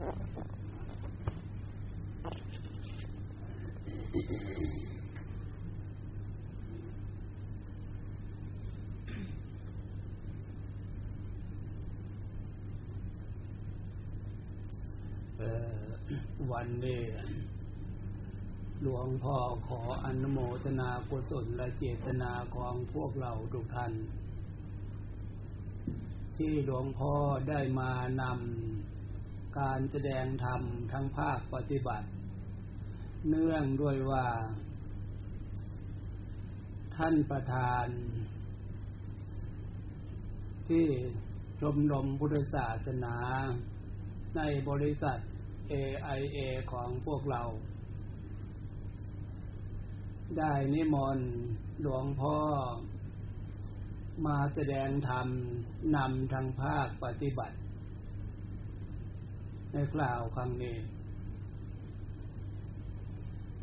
วันนี้หลวงพ่อขออนุโมทนากุศลและเจตนาของพวกเราทุกท่าน ที่หลวงพ่อได้มานำ การแสดงธรรมทั้งภาคปฏิบัติ เนื่องด้วยว่า ท่านประธาน ที่ชมรมพุทธศาสนา ในบริษัท AIA ของพวกเรา ได้นิมนต์หลวงพ่อ มาแสดงธรรมนำทางภาคปฏิบัติ ในกล่าวครั้งนี้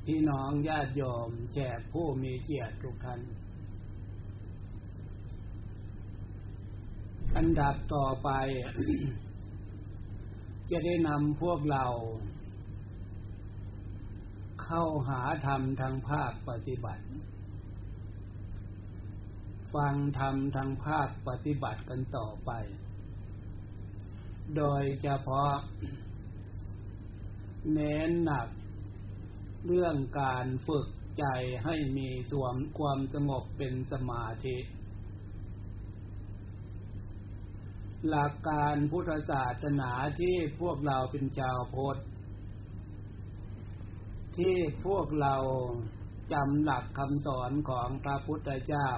พี่น้องญาติโยมแขกผู้มีเกียรติทุกท่านอันดับต่อไป จะได้นำพวกเรา เข้าหาธรรมทางภาคปฏิบัติ ฟังธรรมทางภาคปฏิบัติกันต่อไป โดยเฉพาะ เน้นหนัก เรื่องการฝึกใจให้มีสวมความสงบเป็นสมาธิ หลักการพุทธศาสนาที่พวกเราเป็นชาวพุทธที่พวกเราจำหลักคำสอนของพระพุทธเจ้า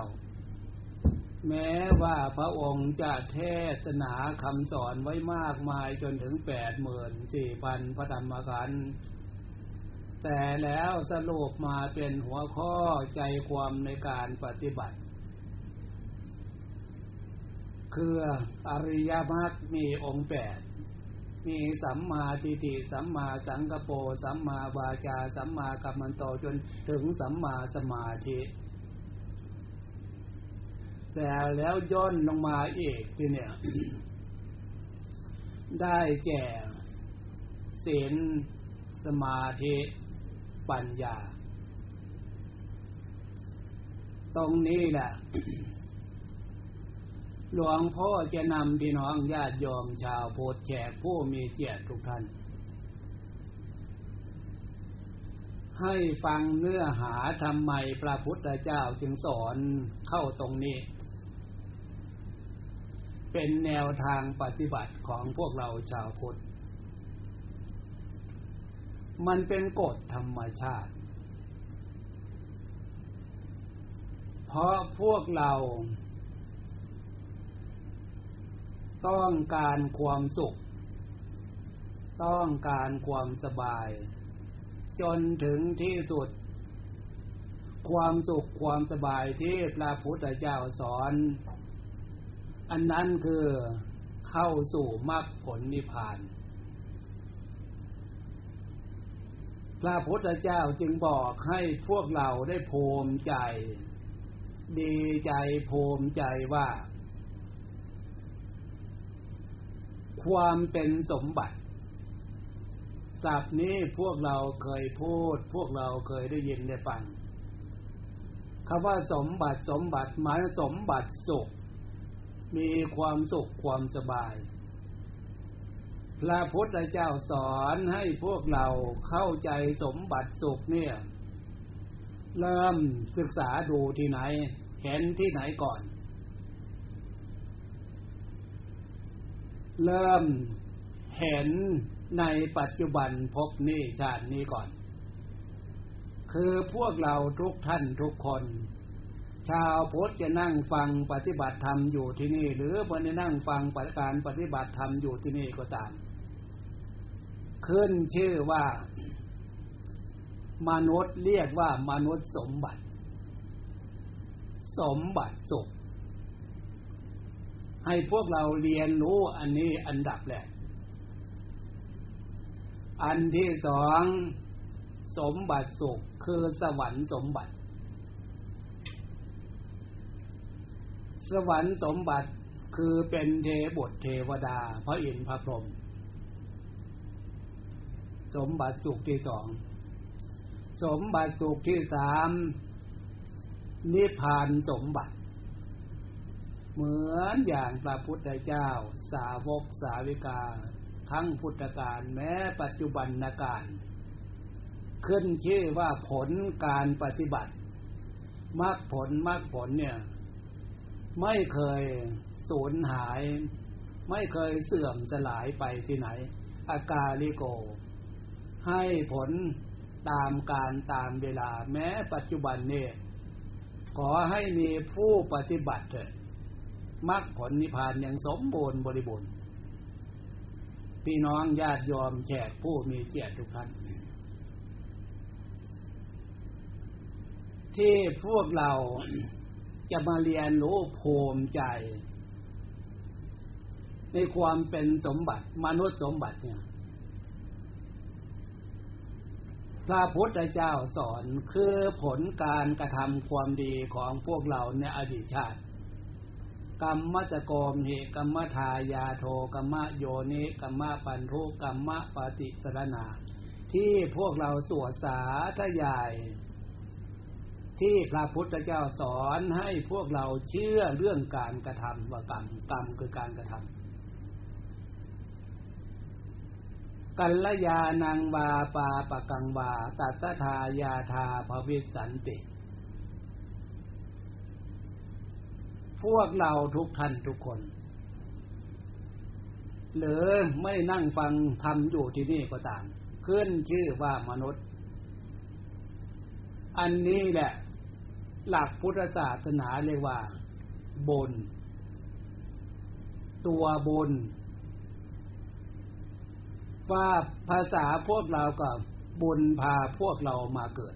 แม้ว่าพระองค์จะเทศนาคำสอนไว้มากมายจนถึงแปดหมื่นสี่พันพระธรรมขันแต่แล้วสรุปมาเป็นหัวข้อใจความในการปฏิบัติ คืออริยมรรคมีองค์แปด มีสัมมาทิฏฐิสัมมาสังกปรสัมมาวาจา สัมมากัมมันโตจนถึงสัมมาสมาธิ แต่แล้วย่นลงมาอีกทีเนี่ย ได้แก่ศีลสมาธิปัญญา ตรงนี้แหละหลวงพ่อจะนำพี่น้องญาติโยมชาวโพธิแขกผู้มีเกียรติทุกท่าน ให้ฟังเนื้อหาทำไมพระพุทธเจ้าจึงสอนเข้าตรงนี้ เป็นแนวทางปฏิบัติของพวกเราชาวพุทธ มันเป็นกฎธรรมชาติ เพราะพวกเรา ต้องการความสุข ต้องการความสบาย จนถึงที่สุด ความสุขความสบายที่พระพุทธเจ้าสอน อันนั้นคือเข้าสู่มรรคผลนิพพาน พระพุทธเจ้าจึงบอกให้พวกเราได้ภูมิใจ ดีใจภูมิใจว่า ความเป็นสมบัติศัพท์นี้พวกเราเคยพูด พวกเราเคยได้ยินได้ฟังคำว่าสมบัติสมบัติหมายสมบัติสุข มีความสุขความสบาย พระพุทธเจ้าสอนให้พวกเราเข้าใจสมบัติสุขเนี่ย เริ่มศึกษาดูที่ไหน เห็นที่ไหนก่อน เริ่มเห็นในปัจจุบันพบนี้ชาตินี้ก่อน คือพวกเราทุกท่านทุกคน ชาวพุทธจะนั่งฟังปฏิบัติธรรมอยู่ที่นี่ หรือคนจะนั่งฟังปฏิการปฏิบัติธรรมอยู่ที่นี่ก็ตาม ขึ้นชื่อว่า มนุษย์เรียกว่ามนุษย์สมบัติ สมบัติสุข ให้พวกเราเรียนรู้อันนี้อันดับแรกอันที่สอง สมบัติสุขคือสวรรค์สมบัติ สวรรค์สมบัติคือเป็นเทบทเทวดา พระอินทร์พระพรหมสมบัติสุขที่สอง สมบัติสุขที่สามนิพพานสมบัติ เหมือนอย่างพระพุทธเจ้า สาวกสาวิกา ทั้งพุทธกาลแม้ปัจจุบันนาการขึ้นชื่อว่าผลการปฏิบัติมรรคผลมรรคผลเนี่ย ไม่เคยสูญหาย ไม่เคยเสื่อมสลายไปที่ไหน อากาลิโก ให้ผลตามการตามเวลาแม้ปัจจุบันเนี่ยขอให้มีผู้ปฏิบัติเถิดมรรคผลนิพพานอย่างสมบูรณ์บริบูรณ์พี่น้องญาติยอมแขกผู้มีเกียรติทุกท่านที่พวกเรา จะมาเรียนรู้ภูมิใจ ในความเป็นสมบัติ มนุษย์สมบัติเนี่ย พระพุทธเจ้าสอนคือผลการกระทำความดีของพวกเราในอดีตชาติกรรมจโกมเหกรรมทายาโทกรรมโยนิกรรมปันทุกรรมปฏิสรณาที่พวกเราสวดสาธยาย ที่พระพุทธเจ้าสอนให้พวกเราเชื่อเรื่องการกระทำว่ากรรมกรรมคือการกระทำกัลยานังวาปาปะกังวาตัตถายาธาภวิสันติ พวกเราทุกท่านทุกคนหรือไม่นั่งฟังทำอยู่ที่นี่ก็ตามขึ้นชื่อว่ามนุษย์ อันนี้แหละ หลักพุทธศาสนาเรียกว่า บน ตัวบน ว่าภาษาพวกเราก็บุญพาพวกเรามาเกิด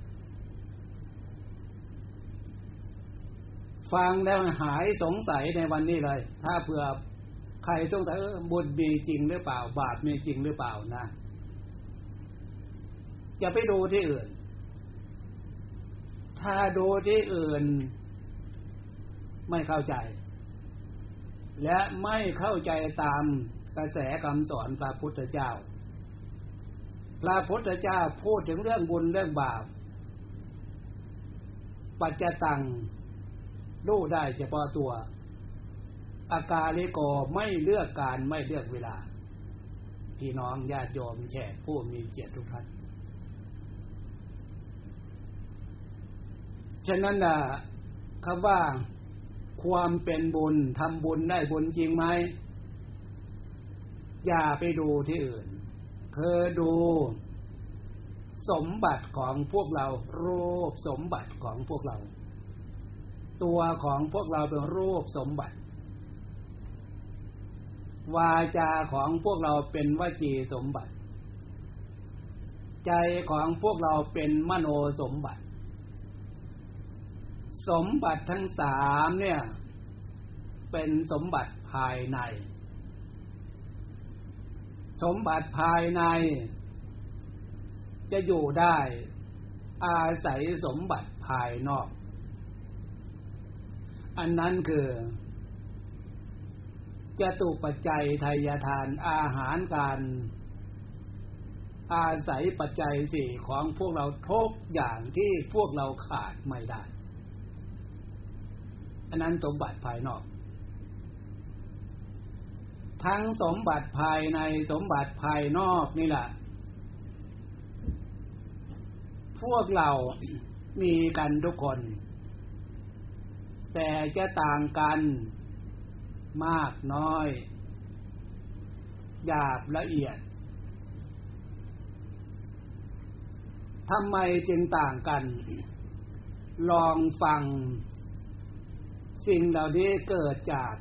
ฟังแล้วหายสงสัยในวันนี้เลย ถ้าเผื่อใครสงสัยบุญมีจริงหรือเปล่า บาปมีจริงหรือเปล่านะ จะไปดูที่อื่น ถ้าดูที่อื่น ไม่เข้าใจ และไม่เข้าใจตามกระแสคำสอนพระพุทธเจ้า พระพุทธเจ้าพูดถึงเรื่องบุญเรื่องบาป ปัจจตังรู้ได้เฉพาะตัว อากาลิโกไม่เลือกการไม่เลือกเวลา พี่น้องญาติโยมแขกผู้มีเกียรติทุกท่าน ฉะนั้นนะคำว่าความเป็นบุญทำบุญได้บุญจริงไหมอย่าไปดูที่อื่น เธอดู สมบัติของพวกเรารูปสมบัติของพวกเรา ตัวของพวกเราเป็นรูปสมบัติ วาจาของพวกเราเป็นวจีสมบัติ ใจของพวกเราเป็นมโนสมบัติ สมบัติทั้งสามเนี่ย เป็นสมบัติภายใน สมบัติภายใน จะอยู่ได้ อาศัยสมบัติภายนอก อันนั้นคือจะตุปัจจัยทายทานอาหารการอาศัยปัจจัยสี่ของพวกเราทุกอย่างที่พวกเราขาดไม่ได้ อันนั้นสมบัติภายนอก ทั้งสมบัติภายในสมบัติภายนอกนี่แหละ พวกเรามีกันทุกคน แต่จะต่างกันมากน้อยหยาบละเอียดทำไมจึงต่างกัน ลองฟัง สิ่งเหล่านี้เกิดจาก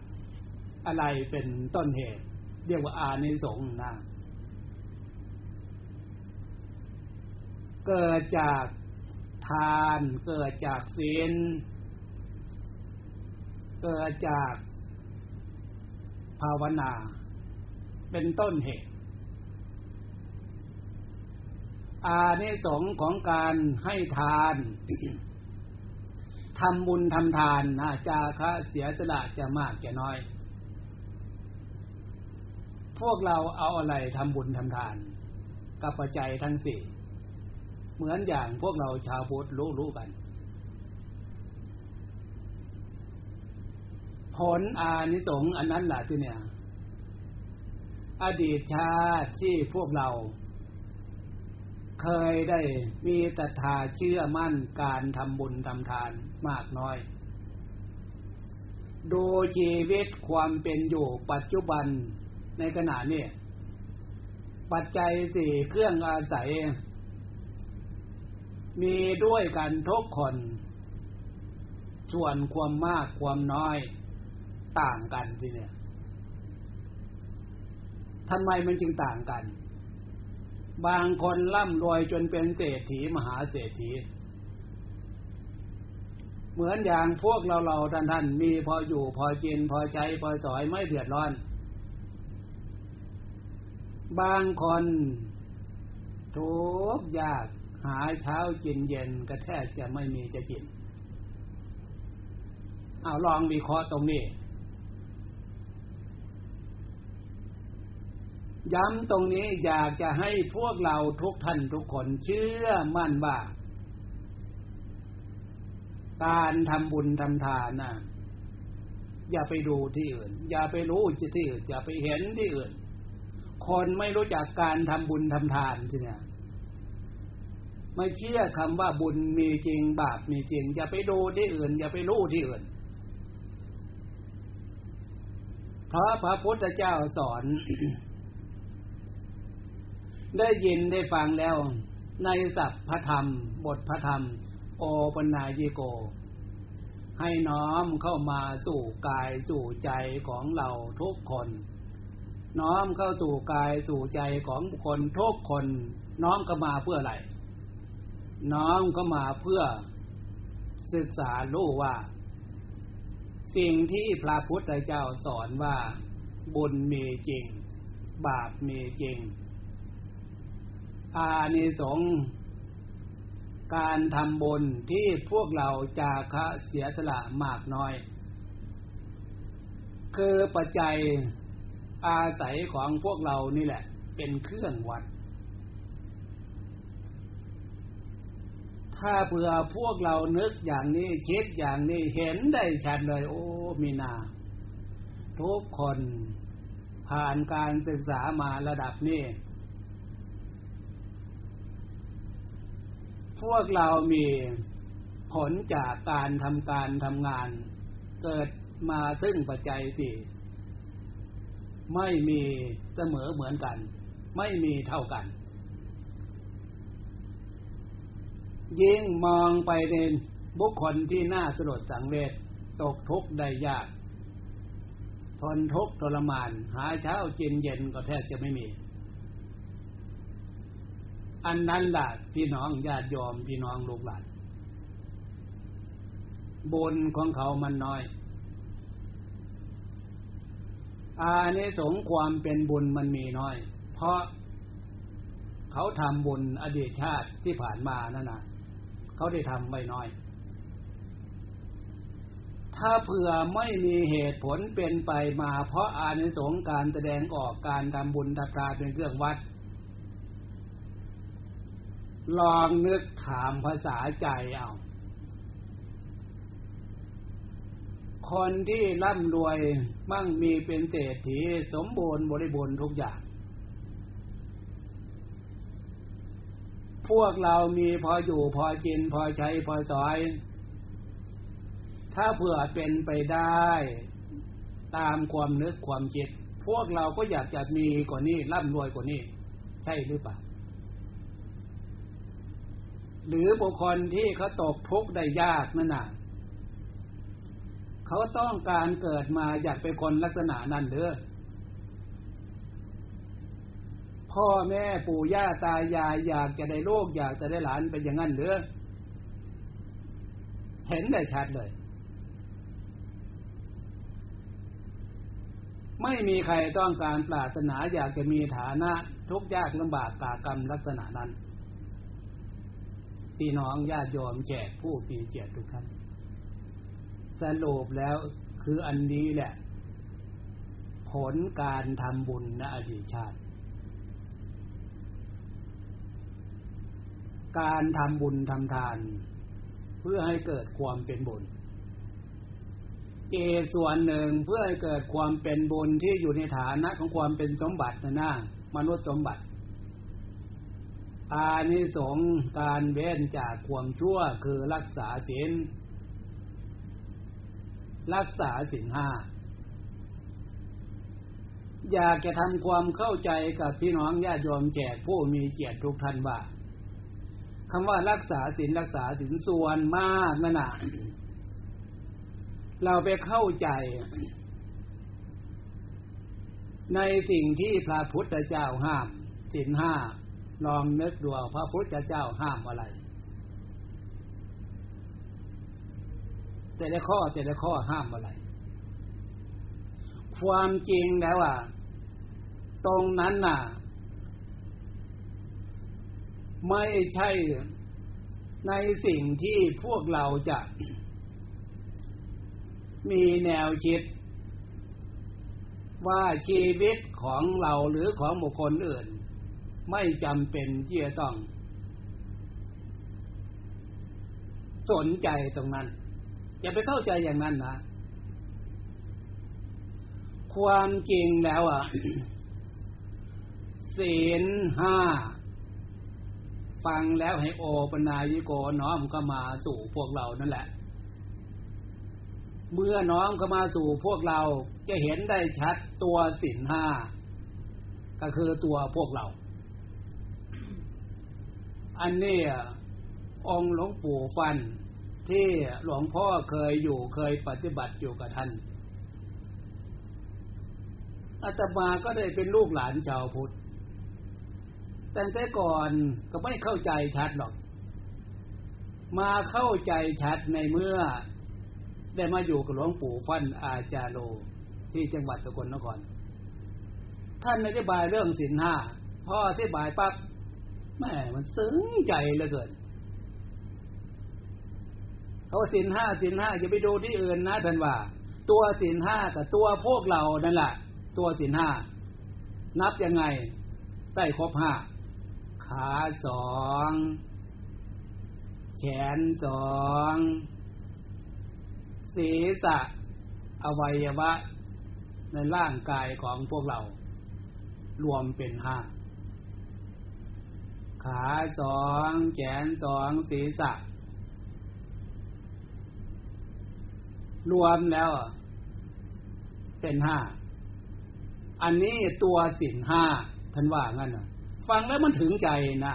อะไรเป็นต้นเหตุ เรียกว่าอานิสงส์นะเกิดจากทานเกิดจากศีลเกิดจากภาวนา เป็นต้นเหตุ อานิสงส์ของการให้ทาน ทำบุญทำทานนะจาคะเสียสละจะมากจะน้อย พวกเราเอาอะไรทำบุญทำทาน กับปัจจัยทั้งสี่เหมือนอย่างพวกเราชาวพุทธรู้ๆกัน ผลอานิสงส์อันนั้นแหละที่เนี่ย อดีตชาติที่พวกเรา เคยได้มีตถาเชื่อมั่นการทำบุญทำทานมากน้อย ดูชีวิตความเป็นอยู่ปัจจุบันในขณะนี้ปัจจัยสี่เครื่องอาศัย มีด้วยกันทุกคน ส่วนความมากความน้อยต่างกันทีเนี่ยทำไมมันจึงต่างกัน บางคนร่ำรวยจนเป็นเศรษฐีมหาเศรษฐี เหมือนอย่างพวกเราเราท่านท่านมีพออยู่พอกินพอใช้พอสอยไม่เดือดร้อน บางคนทุกยากหาเช้ากินเย็นก็แทบจะไม่มีจะกินเอาลองวิเคราะห์ตรงนี้ ย้ำตรงนี้อยากจะให้พวกเราทุกท่านทุกคนเชื่อมั่นว่า การทำบุญทำทานนะอย่าไปดูที่อื่น อย่าไปรู้ที่อื่น อย่าไปเห็นที่อื่น คนไม่รู้จักการทำบุญทำทานที่เนี่ยไม่เชื่อคำว่าบุญมีจริงบาปมีจริง อย่าไปดูที่อื่น อย่าไปรู้ที่อื่นเพราะพระพุทธเจ้าสอน ได้ยินได้ฟังแล้ว ในสัพพธรรม บทพระธรรม โอปนายิโก ให้น้อมเข้ามาสู่กายสู่ใจของเราทุกคน น้อมเข้าสู่กายสู่ใจของบุคคลทุกคน น้อมเข้ามาเพื่ออะไรน้อมเข้ามาเพื่อ ศึกษารู้ว่า สิ่งที่พระพุทธเจ้าสอนว่า บุญมีจริง บาปมีจริง อานิสงส์การทำบุญที่พวกเราจาคะเสียสละมากน้อย คือปัจจัยอาศัยของพวกเรานี่แหละ เป็นเครื่องวัด ถ้าเผื่อพวกเรานึกอย่างนี้คิดอย่างนี้เห็นได้ชัดเลย โอ้มีนา ทุกคนผ่านการศึกษามาระดับนี้ พวกเรามีผลจากการทำการทำงาน เกิดมาซึ่งปัจจัยสี่ไม่มีเสมอเหมือนกัน ไม่มีเท่ากัน ยิ่งมองไปในบุคคลที่น่าสลดสังเวชตกทุกข์ได้ยาก ทนทุกข์ทรมาน หาเช้ากินเย็นก็แทบจะไม่มี อันนั้นล่ะพี่น้องญาติยอมพี่น้องลูกหลานบุญของเขามันน้อย อานิสงความเป็นบุญมันมีน้อย เพราะเขาทำบุญอดีตชาติที่ผ่านมานั่นนะเขาได้ทำไม่น้อย ถ้าเผื่อไม่มีเหตุผลเป็นไปมา เพราะอานิสงการแสดงออกการทำบุญตัตราเป็นเครื่องวัด ลองนึกถามภาษาใจเอา คนที่ร่ำรวยมั่งมีเป็นเศรษฐีสมบูรณ์บริบูรณ์ทุกอย่าง พวกเรามีพออยู่พอกินพอใช้พอสอย ถ้าเผื่อเป็นไปได้ ตามความนึกความคิด พวกเราก็อยากจะมีกว่านี้ร่ำรวยกว่านี้ ใช่หรือเปล่า หรือบุคคลที่เขาตกทุกข์ได้ยากนั่นน่ะเขาต้องการเกิดมาอยากเป็นคนลักษณะนั้นหรือพ่อแม่ปู่ย่าตายายอยากจะได้ลูกอยากจะได้หลานเป็นอย่างนั้นหรือเห็นได้ชัดเลย ไม่มีใครต้องการปรารถนาอยากจะมีฐานะทุกข์ยากลำบากกากรรมลักษณะนั้น พี่น้องญาติโยมแจกผู้มีเกียรติทุกท่านสรุปแล้วคืออันนี้แหละ ผลการทำบุญในอดีตชาติ การทำบุญทำทาน เพื่อให้เกิดความเป็นบุญเอส่วนหนึ่งเพื่อให้เกิดความเป็นบุญที่อยู่ในฐานะของความเป็นสมบัตินะนะมนุษย์สมบัติ อานิสงการเว้นจากความชั่วคือรักษาศีลรักษาศีลห้าอยากจะทำความเข้าใจกับพี่น้องญาติโยมแจกผู้มีเกียรติทุกท่านว่าคำว่ารักษาศีลรักษาศีลส่วนมากนั่นน่ะเราไปเข้าใจ ในสิ่งที่พระพุทธเจ้าห้ามศีลห้า ลองนึกดูพระพุทธเจ้าห้ามอะไร แต่ละข้อแต่ละข้อห้ามอะไร ความจริงแล้วอะตรงนั้นน่ะ ไม่ใช่ในสิ่งที่พวกเราจะ มีแนวคิดว่าชีวิตของเราหรือของบุคคลอื่น ไม่จำเป็นที่จะต้อง สนใจตรงนั้น อย่าไปเข้าใจอย่างนั้นนะ ความจริงแล้วอะศีลห้าฟังแล้วให้โอปนายิโกน้อมก็มาสู่พวกเรานั่นแหละ เมื่อน้อมเข้ามาสู่พวกเราจะเห็นได้ชัดตัวสินห้าก็คือตัวพวกเรา อันนี้องหลวงปู่ฟัน ที่หลวงพ่อเคยอยู่เคยปฏิบัติอยู่กับท่านอาตมาก็ได้เป็นลูกหลานชาวพุทธแต่แต่ก่อนก็ไม่เข้าใจชัดหรอก มาเข้าใจชัดในเมื่อ ได้มาอยู่กับหลวงปู่ฟันอาจารโล ที่จังหวัดสกลนคร ท่านอธิบายเรื่องสินห้าพ่ออธิบายปั๊บ แม่มันซึ้งใจเหลือเกินเขาสินห้าสินห้าอย่าไปดูที่อื่นนะท่านว่า ตัวสินห้ากับตัวพวกเรานั่นแหละตัวสินห้านับยังไงได้ครบห้าขาสองแขนสองศีรษะอวัยวะ ในร่างกายของพวกเรา รวมเป็นห้า ขาสองแขนสองศีรษะ รวมแล้ว เป็นห้า อันนี้ตัวสินห้าท่านว่างั้นฟังแล้วมันถึงใจนะ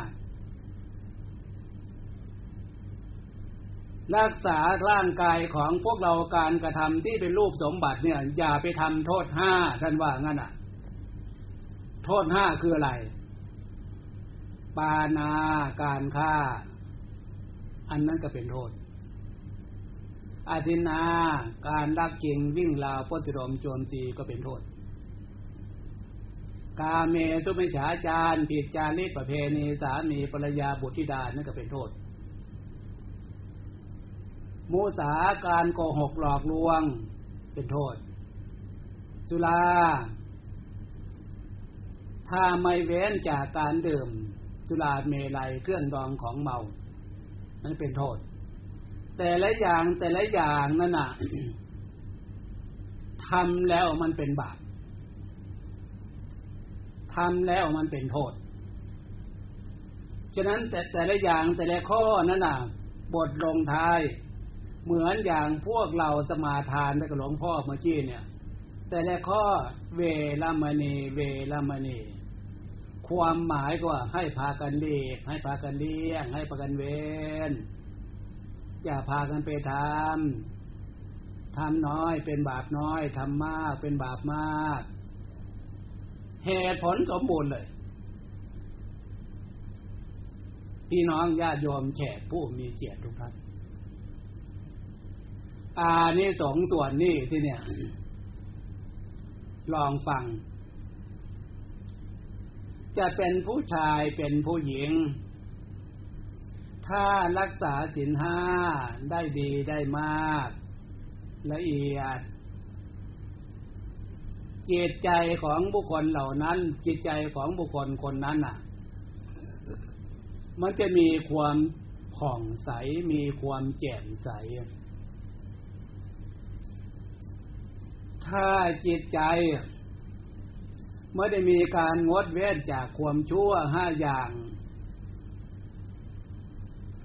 รักษาร่างกายของพวกเราการกระทำที่เป็นรูปสมบัติเนี่ย อย่าไปทำโทษห้าท่านว่างั้นอะ โทษห้าคืออะไร ปานาการฆ่า อันนั้นก็เป็นโทษอาทินาการรักจริงวิ่งราวปฏิรมโจมตีก็เป็นโทษ กาเมตุมิฉาจารผิดจารีตประเพณีสามีภรรยาบุตรธิดานั่นก็เป็นโทษมูสาการโกหกหลอกลวงเป็นโทษ สุรา ถ้าไม่เว้นจากการดื่ม สุราเมลัยเครื่องดองของเมา นั่นเป็นโทษ แต่ละอย่างแต่ละอย่างนั่นน่ะทำแล้วมันเป็นบาปทำแล้วมันเป็นโทษ ฉะนั้นแต่แต่ละอย่างแต่ละข้อนั่นน่ะ บทลงท้าย เหมือนอย่างพวกเราสมาทานไปกับหลวงพ่อเมื่อกี้เนี่ย แต่ละข้อเวลามณีเวลามณี ความหมายก็ว่าให้พากันเลีกให้พากันเลี้ยง ให้พากันเวนอย่าพากันไปทำทำน้อยเป็นบาปน้อยทำมากเป็นบาปมาก เหตุผลสมบูรณ์เลย พี่น้องญาติโยมแขกผู้มีเกียรติทุกท่านอานี่สองส่วนนี่ที่เนี่ย ลองฟัง จะเป็นผู้ชายเป็นผู้หญิง ถ้ารักษาสินห้าได้ดีได้มาก ละเอียดจิตใจของบุคคลเหล่านั้น จิตใจของบุคคลคนนั้นน่ะ มันจะมีความผ่องใสมีความแจ่มใส ถ้าจิตใจ ไม่ได้มีการงดเว้นจากความชั่วห้าอย่าง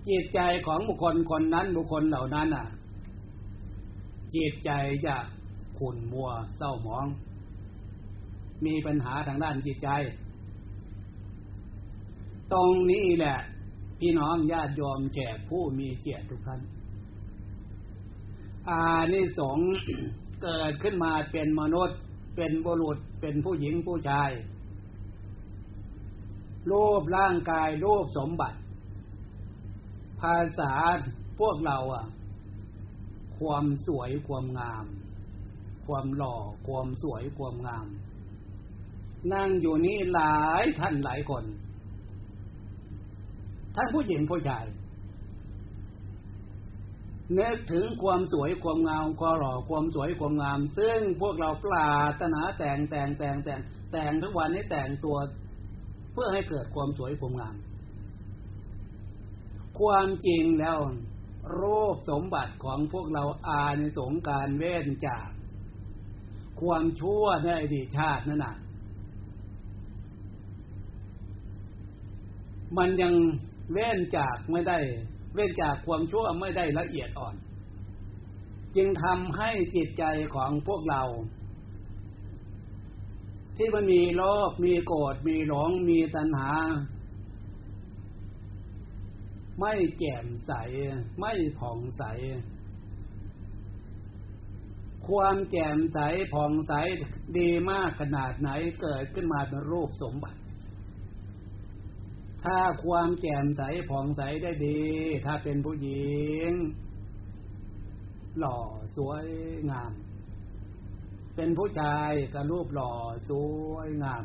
จิตใจของบุคคลคนนั้นบุคคลเหล่านั้นอะ จิตใจจะขุ่นมัวเศร้าหมอง มีปัญหาทางด้านจิตใจ ตรงนี้แหละ พี่น้องญาติโยมแขกผู้มีเกียรติทุกท่านอานิสงส์เกิดขึ้นมาเป็นมนุษย์ เป็นบุรุษเป็นผู้หญิงผู้ชาย รูปร่างกายรูปสมบัติ ภาษาพวกเราอะความสวยความงาม ความหล่อความสวยความงาม นั่งอยู่นี้หลายท่านหลายคน ทั้งผู้หญิงผู้ชาย นึกถึงความสวยความงามความหล่อความสวยความงาม ซึ่งพวกเราปรารถนาแต่งแต่งแต่งแต่งแต่งทุกวันนี้แต่งตัว เพื่อให้เกิดความสวยความงาม ความจริงแล้วโรคสมบัติของพวกเราอาในสงการเว้นจาก ความชั่วในอดีตชาตินั่นน่ะมันยังเว้นจากไม่ได้ เว้นจากความชั่วไม่ได้ละเอียดอ่อน จึงทำให้จิตใจของพวกเรา ที่มันมีโลภมีโกรธมีหลงมีตัณหา ไม่แจ่มใส ไม่ผ่องใส ความแจ่มใสผ่องใสดีมากขนาดไหนเกิดขึ้นมาเป็นรูปสมบัติ ถ้าความแจ่มใสผ่องใสได้ดี ถ้าเป็นผู้หญิง หล่อสวยงาม เป็นผู้ชายก็รูปหล่อสวยงาม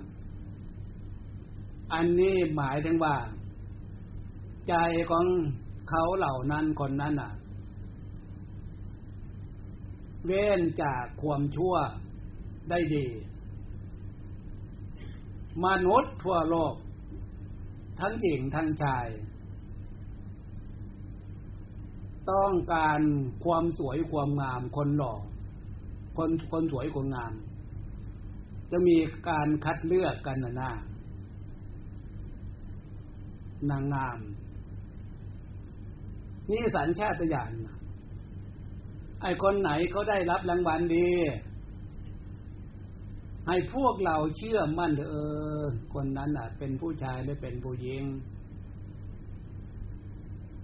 อันนี้หมายถึงว่า ใจของเขาเหล่านั้นคนนั้นอะ เว้นจากความชั่วได้ดี มนุษย์ทั่วโลก ทั้งหญิงทั้งชาย ต้องการความสวยความงามคนหล่อคนคนสวยคนงาม จะมีการคัดเลือกกันนะนานางงามนี่สัญชาตญาณไอ้คนไหนเขาได้รับรางวัลดี ให้พวกเราเชื่อมั่นเออ คนนั้นอะ เป็นผู้ชายหรือเป็นผู้หญิง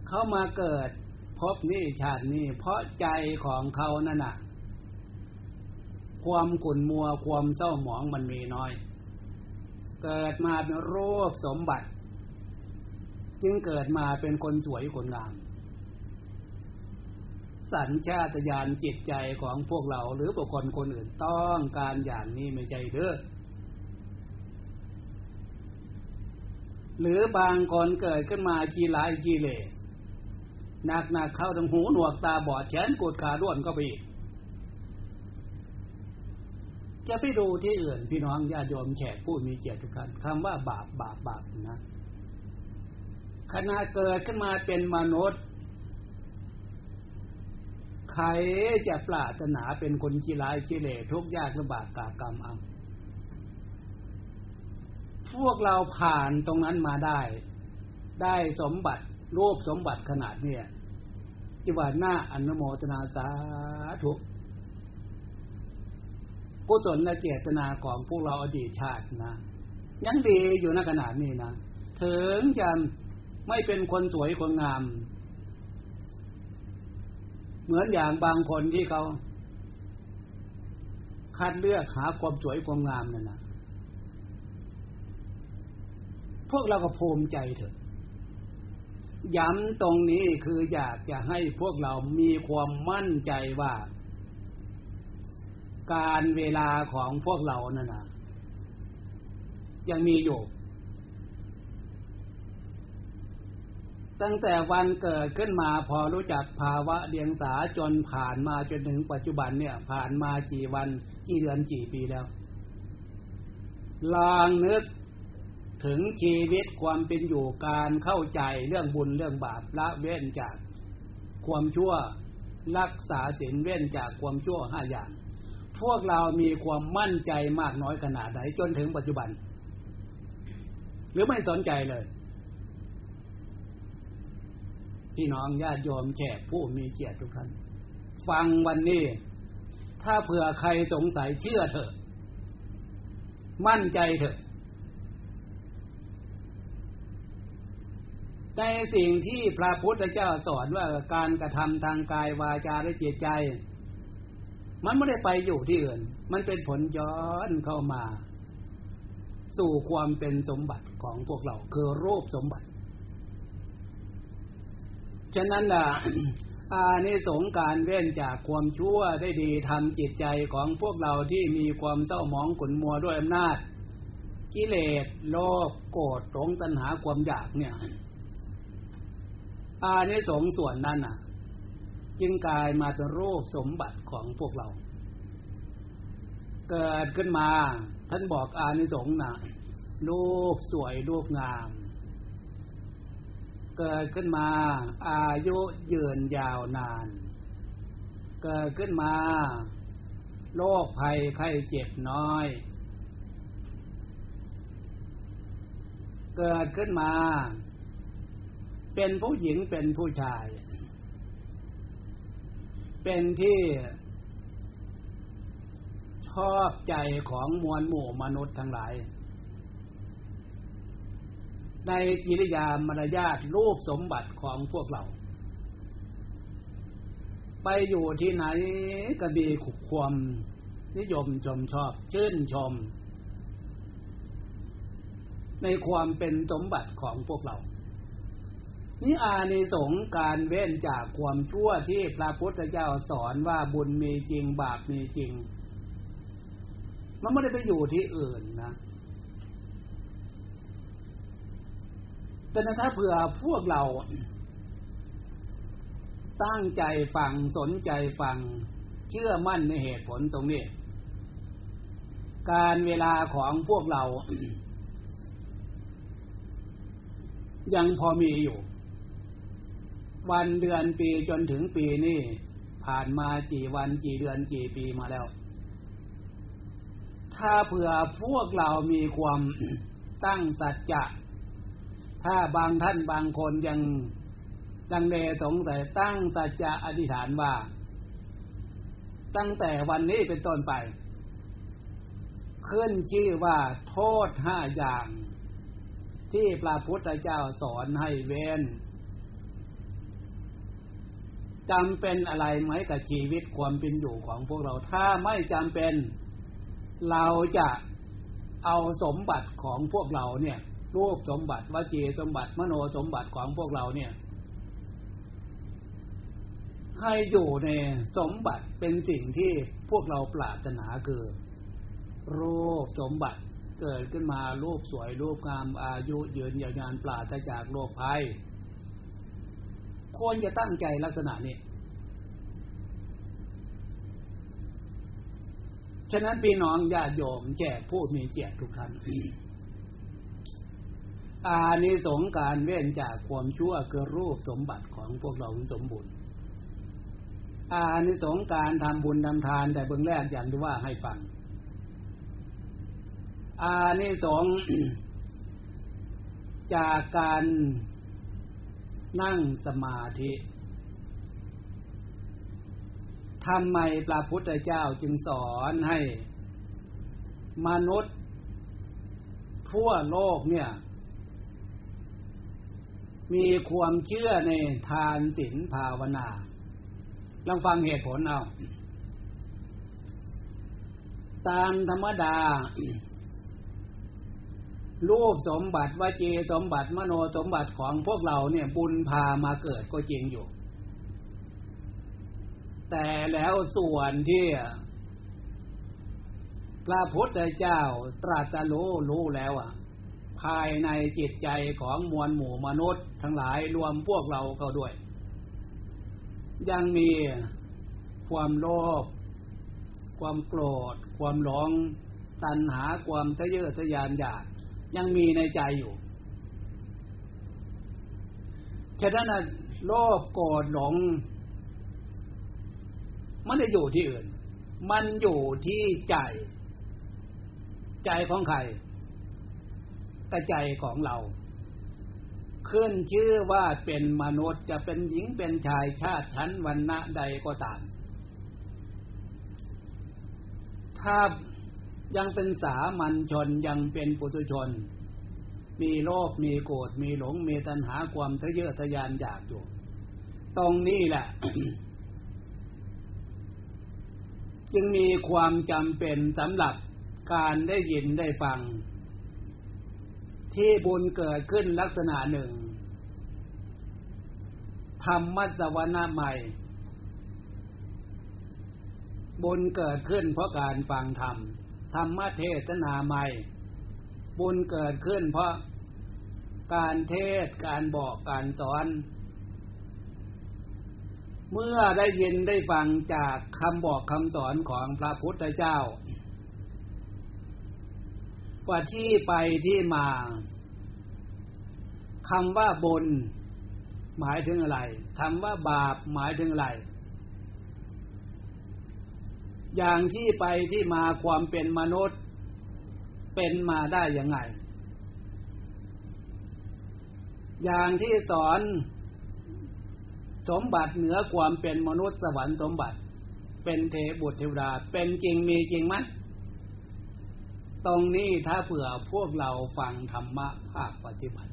เขามาเกิดพบนี่ชาตินี้ เพราะใจของเขานั่นน่ะ ความขุ่นมัวความเศร้าหมองมันมีน้อย เกิดมาเป็นรูปสมบัติ จึงเกิดมาเป็นคนสวยคนงาม สัญชาตญาณจิตใจของพวกเราหรือบุคคลคนอื่นต้องการอย่างนี้ไม่ใจเด้อหรือบางคนเกิดขึ้นมากีหลายกีเลหนักหนักเข้าทางหูหนวกตาบอดแขนกดขาด้วนก็ไปอีกจะไปดูที่อื่นพี่น้องญาติโยมแขกผู้มีเกียรติทุกท่านคำว่าบาปบาปบาปนะขณะเกิดขึ้นมาเป็นมนุษย์ ใครจะปรารถนาเป็นคนกีฬากิเลสทุกยากลำบากกากรรมเอาพวกเราผ่านตรงนั้นมาได้ ได้สมบัติรูปสมบัติขนาดเนี่ยจิว่าหน้าอนุโมทนาสาธุกุศลและเจตนาของพวกเราอดีตชาตินะ ยังดีอยู่ในขนาดนี้นะ ถึงจะไม่เป็นคนสวยคนงาม เหมือนอย่างบางคนที่เขาคัดเลือกหาความสวยความงามนั่นนะพวกเราก็ภูมิใจเถอะ ย้ำตรงนี้คืออยากจะให้พวกเรามีความมั่นใจว่า การเวลาของพวกเรานั่นนะยังมีอยู่ ตั้งแต่วันเกิดขึ้นมาพอรู้จักภาวะเดียงสาจนผ่านมาจนถึงปัจจุบันเนี่ย ผ่านมากี่วันกี่เดือนกี่ปีแล้ว ลองนึกถึงชีวิตความเป็นอยู่การเข้าใจเรื่องบุญเรื่องบาปละเว้นจากความชั่วรักษาศีลเว้นจากความชั่วห้าอย่าง พวกเรามีความมั่นใจมากน้อยขนาดไหนจนถึงปัจจุบัน หรือไม่สนใจเลย พี่น้องญาติโยมแขกผู้มีเกียรติทุกท่านฟังวันนี้ ถ้าเผื่อใครสงสัยเชื่อเถอะ มั่นใจเถอะในสิ่งที่พระพุทธเจ้าสอนว่าการกระทำทางกายวาจาและจิตใจ มันไม่ได้ไปอยู่ที่อื่น มันเป็นผลย้อนเข้ามา สู่ความเป็นสมบัติของพวกเราคือรูปสมบัติ ฉะนั้นล่ะอานิสงการเว้นจากความชั่วได้ดีทำจิตใจของพวกเราที่มีความเศร้าหมองขุนมัวด้วยอำนาจ กิเลสโลภโกรธหลงตัณหาความอยากเนี่ย อานิสงส่วนนั้นน่ะ จึงกลายมาเป็นรูปสมบัติของพวกเรา เกิดขึ้นมา ท่านบอกอานิสงส์น่ะรูปสวยรูปงาม เกิดขึ้นมา อายุยืนยาวนาน เกิดขึ้นมาโรคภัยไข้เจ็บน้อย เกิดขึ้นมา เป็นผู้หญิงเป็นผู้ชาย เป็นที่ชอบใจของมวลหมู่มนุษย์ทั้งหลาย ในกิริยามารยาทรูปสมบัติของพวกเรา ไปอยู่ที่ไหนก็มีขุความ นิยมชมชอบชื่นชม ในความเป็นสมบัติของพวกเรา นี่อานิสงการเว้นจากความชั่วที่พระพุทธเจ้าสอนว่าบุญมีจริงบาปมีจริง มันไม่ได้ไปอยู่ที่อื่นนะ แต่ถ้าเผื่อพวกเรา ตั้งใจฟังสนใจฟัง เชื่อมั่นในเหตุผลตรงนี้ การเวลาของพวกเรา ยังพอมีอยู่ วันเดือนปีจนถึงปีนี้ผ่านมากี่วันกี่เดือนกี่ปีมาแล้ว ถ้าเผื่อพวกเรามีความตั้งสัจจะ ถ้าบางท่านบางคนยังดังเลสงสัยตั้งสัจจะอธิษฐานว่า ตั้งแต่วันนี้เป็นต้นไป ขึ้นชื่อว่าโทษห้าอย่าง ที่พระพุทธเจ้าสอนให้เว้นจำเป็นอะไรไหมกับชีวิตความเป็นอยู่ของพวกเราถ้าไม่จำเป็น เราจะเอาสมบัติของพวกเราเนี่ย รูปสมบัติวจีสมบัติ มโนสมบัติของพวกเราเนี่ย ให้อยู่ในสมบัติเป็นสิ่งที่พวกเราปรารถนาคือ รูปสมบัติเกิดขึ้นมารูปสวยรูปงามอายุยืนยาวนานปราศจากโรคภัยควรจะตั้งใจลักษณะนี้ ฉะนั้นพี่น้องญาติโยมแจกผู้มีเกียรติทุกท่าน อานิสงการเว้นจากความชั่วคือรูปสมบัติของพวกเราสมบูรณ์ อานิสงการทำบุญทำทานแต่เบื้องแรกอย่างที่ว่าให้ฟัง อานิสงจากการนั่งสมาธิทำไมพระพุทธเจ้าจึงสอนให้ มนุษย์ ทั่วโลกเนี่ย มีความเชื่อในทานศีลภาวนาลองฟังเหตุผลเอา ตามธรรมดา รูปสมบัติวจีสมบัติมโนสมบัติของพวกเราเนี่ยบุญพามาเกิดก็จริงอยู่ แต่แล้วส่วนที่พระพุทธเจ้าตรัสรู้รู้แล้วอะ ภายในจิตใจของมวลหมู่มนุษย์ทั้งหลายรวมพวกเราเข้าด้วย ยังมีความโลภความโกรธ ความหลง ตัณหาความทะเยอทะยานอยาก ยังมีในใจอยู่ฉะนั้นโลภโกรธหลง มันไม่อยู่ที่อื่น มันอยู่ที่ใจ ใจของใคร ตใจของเรา ขึ้นชื่อว่าเป็นมนุษย์จะเป็นหญิงเป็นชายชาติชั้นวันณะใดก็ตาม ถ้ายังเป็นสามัญชนยังเป็นปุถุชน มีโลภมีโกรธมีหลงมีตัณหาความทะเยอทะยานอยากอยู่ ตรงนี้แหละจึงมีความจำเป็นสำหรับการได้ยินได้ฟัง ที่บุญเกิดขึ้นลักษณะหนึ่งธรรมสวนาใหม่ บุญเกิดขึ้นเพราะการฟังธรรมธรรมเทศนาใหม่ บุญเกิดขึ้นเพราะการเทศการบอกการสอน เมื่อได้ยินได้ฟังจากคำบอกคำสอนของพระพุทธเจ้า ว่าที่ไปที่มาคำว่าบุญหมายถึงอะไรคำว่าบาปหมายถึงอะไร อย่างที่ไปที่มาความเป็นมนุษย์ เป็นมาได้ยังไง อย่างที่สอนสมบัติเหนือความเป็นมนุษย์สวรรค์สมบัติ เป็นเทบุตรเทวดาเป็นจริงมีจริงไหม ตรงนี้ถ้าเผื่อพวกเราฟังธรรมะภาคปฏิบัติ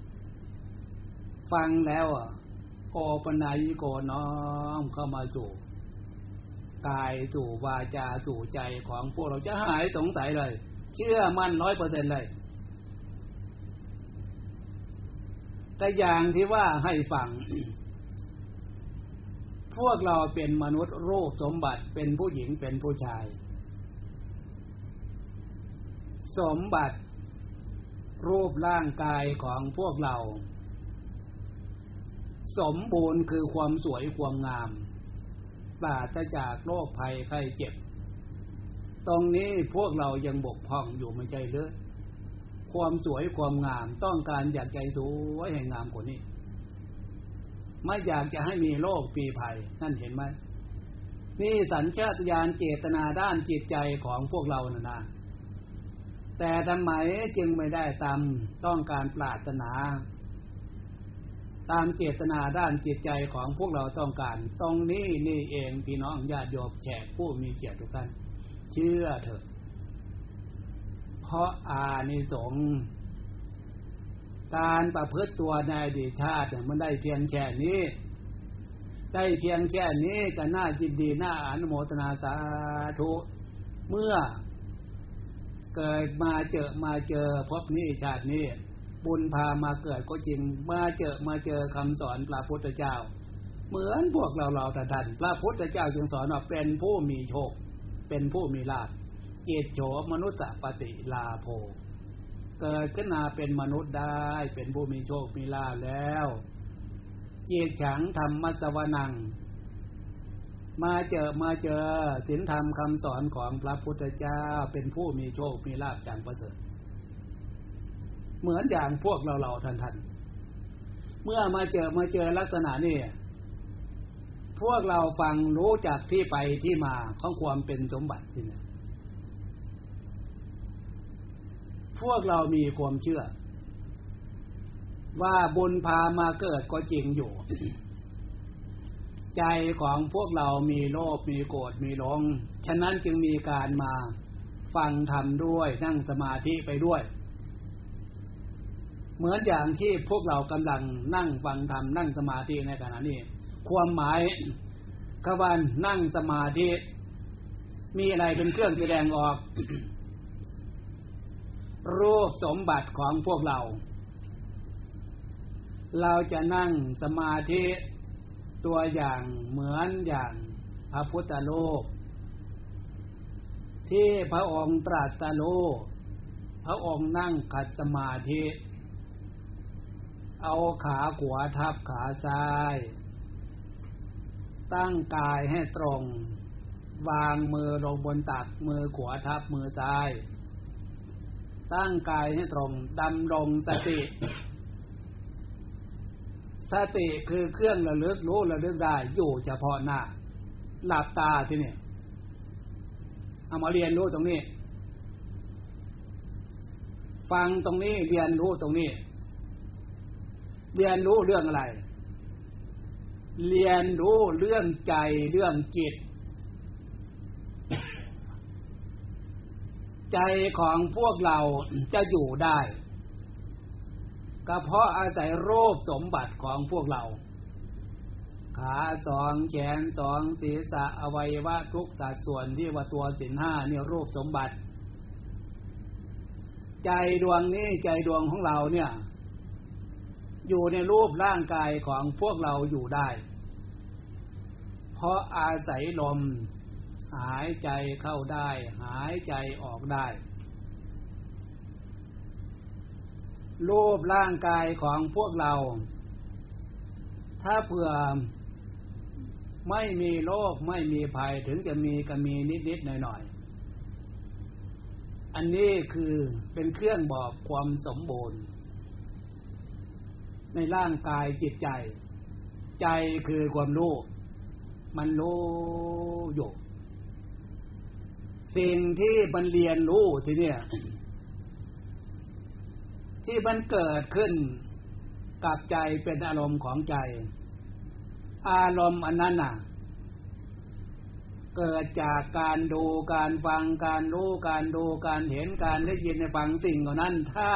ฟังแล้วโอปนายโกน้อมเข้ามาสู่กายสู่วาจาสู่ใจของพวกเราจะหายสงสัยเลย เชื่อมั่นร้อยเปอร์เซ็นเลย แต่อย่างที่ว่าให้ฟัง พวกเราเป็นมนุษย์โรูปสมบัติเป็นผู้หญิงเป็นผู้ชาย สมบัติ รูปร่างกายของพวกเรา สมบูรณ์คือความสวยความงามปราศจากโรคภัยไข้เจ็บ ตรงนี้พวกเรายังบกพร่องอยู่ไม่ใช่หรือความสวยความงามต้องการอยากใจสวยให้งามกว่านี้ ไม่อยากจะให้มีโรคปีภัยนั่นเห็นไหมนี่สัญชาตญาณเจตนาด้านจิตใจของพวกเรานะนะ แต่ทำไมจึงไม่ได้ตามต้องการปรารถนา ตามเจตนาด้านจิตใจของพวกเราต้องการ ตรงนี้นี่เองพี่น้องญาติโยมแขกผู้มีเกียรติทุกท่านเชื่อเถอะเพราะอานิสงส์การประพฤติตัวในอดีตชาติมันได้เพียงแค่นี้ ได้เพียงแค่นี้ก็น่าจินดีน่าอนุโมทนาสาธุ เมื่อ เกิดมาเจอมาเจอพบนี้ชาตินี้บุญพามาเกิดก็จริงมาเจอมาเจอคำสอนพระพุทธเจ้า เหมือนพวกเราเราท่านพระพุทธเจ้าจึงสอนว่าเป็นผู้มีโชค เป็นผู้มีลาภเจตโฉมนุสสปฏิลาโภเกิดขึ้นมาเป็นมนุษย์ได้เป็นผู้มีโชคมีลาภแล้ว เจตฉังธรรมสวนัง มาเจอมาเจอศีลธรรมคำสอนของพระพุทธเจ้าเป็นผู้มีโชคมีลาภจังประเสริฐเหมือนอย่างพวกเราเราท่านท่านเมื่อมาเจอมาเจอลักษณะนี้พวกเราฟังรู้จักที่ไปที่มาของความเป็นสมบัติที่นี่พวกเรามีความเชื่อ ว่าบุญพามาเกิดก็จริงอยู่ ใจของพวกเรามีโลภมีโกรธมีหลง ฉะนั้นจึงมีการมาฟังธรรมด้วยนั่งสมาธิไปด้วย เหมือนอย่างที่พวกเรากำลังนั่งฟังธรรมนั่งสมาธิในขณะนี้ ความหมายกวันนั่งสมาธิ มีอะไรเป็นเครื่องแสดงออก รูปสมบัติของพวกเรา เราจะนั่งสมาธิ ตัวอย่างเหมือนอย่างพระพุทธโลก ที่พระองค์ตรัสโลพระองค์นั่งขัดสมาธิ เอาขาขวาทับขาซ้าย ตั้งกายให้ตรง วางมือลงบนตักมือขวาทับมือซ้าย ตั้งกายให้ตรงดำรงสติ สติคือเครื่องระลึกรู้ระลึกได้อยู่เฉพาะหน้า หลับตาที่นี่เอามาเรียนรู้ตรงนี้ ฟังตรงนี้เรียนรู้ตรงนี้ เรียนรู้เรื่องอะไร เรียนรู้เรื่องใจเรื่องจิต ใจของพวกเราจะอยู่ได้ ก็เพราะอาศัยรูปสมบัติของพวกเรา ขาสองแขนสองศีรษะอวัยวะทุกสัดส่วนที่ว่าตัวสินห้าเนี่ยรูปสมบัติ ใจดวงนี้ใจดวงของเราเนี่ย อยู่ในรูปร่างกายของพวกเราอยู่ได้ เพราะอาศัยลม หายใจเข้าได้ หายใจออกได้ รูปร่างกายของพวกเรา ถ้าเผื่อไม่มีโรคไม่มีภัยถึงจะมีก็มีนิดๆหน่อยๆ อันนี้คือเป็นเครื่องบอกความสมบูรณ์ ในร่างกายจิตใจ ใจคือความรู้ มันรู้อยู่ สิ่งที่มันเรียนรู้ทีเนี่ย ที่มันเกิดขึ้นกับใจเป็นอารมณ์ของใจ อารมณ์อันนั้นน่ะ เกิดจากการดูการฟังการรู้การดูการเห็นการได้ยินในฟังสิ่งเหล่านั้นถ้า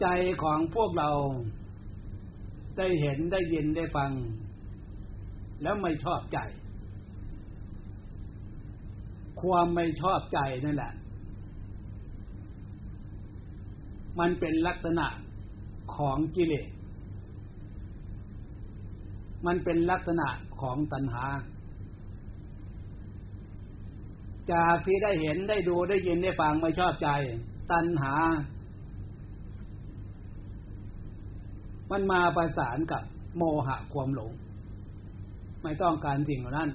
ใจของพวกเรา ได้เห็นได้ยินได้ฟัง แล้วไม่ชอบใจ ความไม่ชอบใจนั่นแหละ มันเป็นลักษณะของกิเลส มันเป็นลักษณะของตัณหา จากที่ได้เห็นได้ดูได้ยินได้ฟังไม่ชอบใจ ตัณหา มันมาประสานกับโมหะความหลง ไม่ต้องการสิ่งเหล่านั้น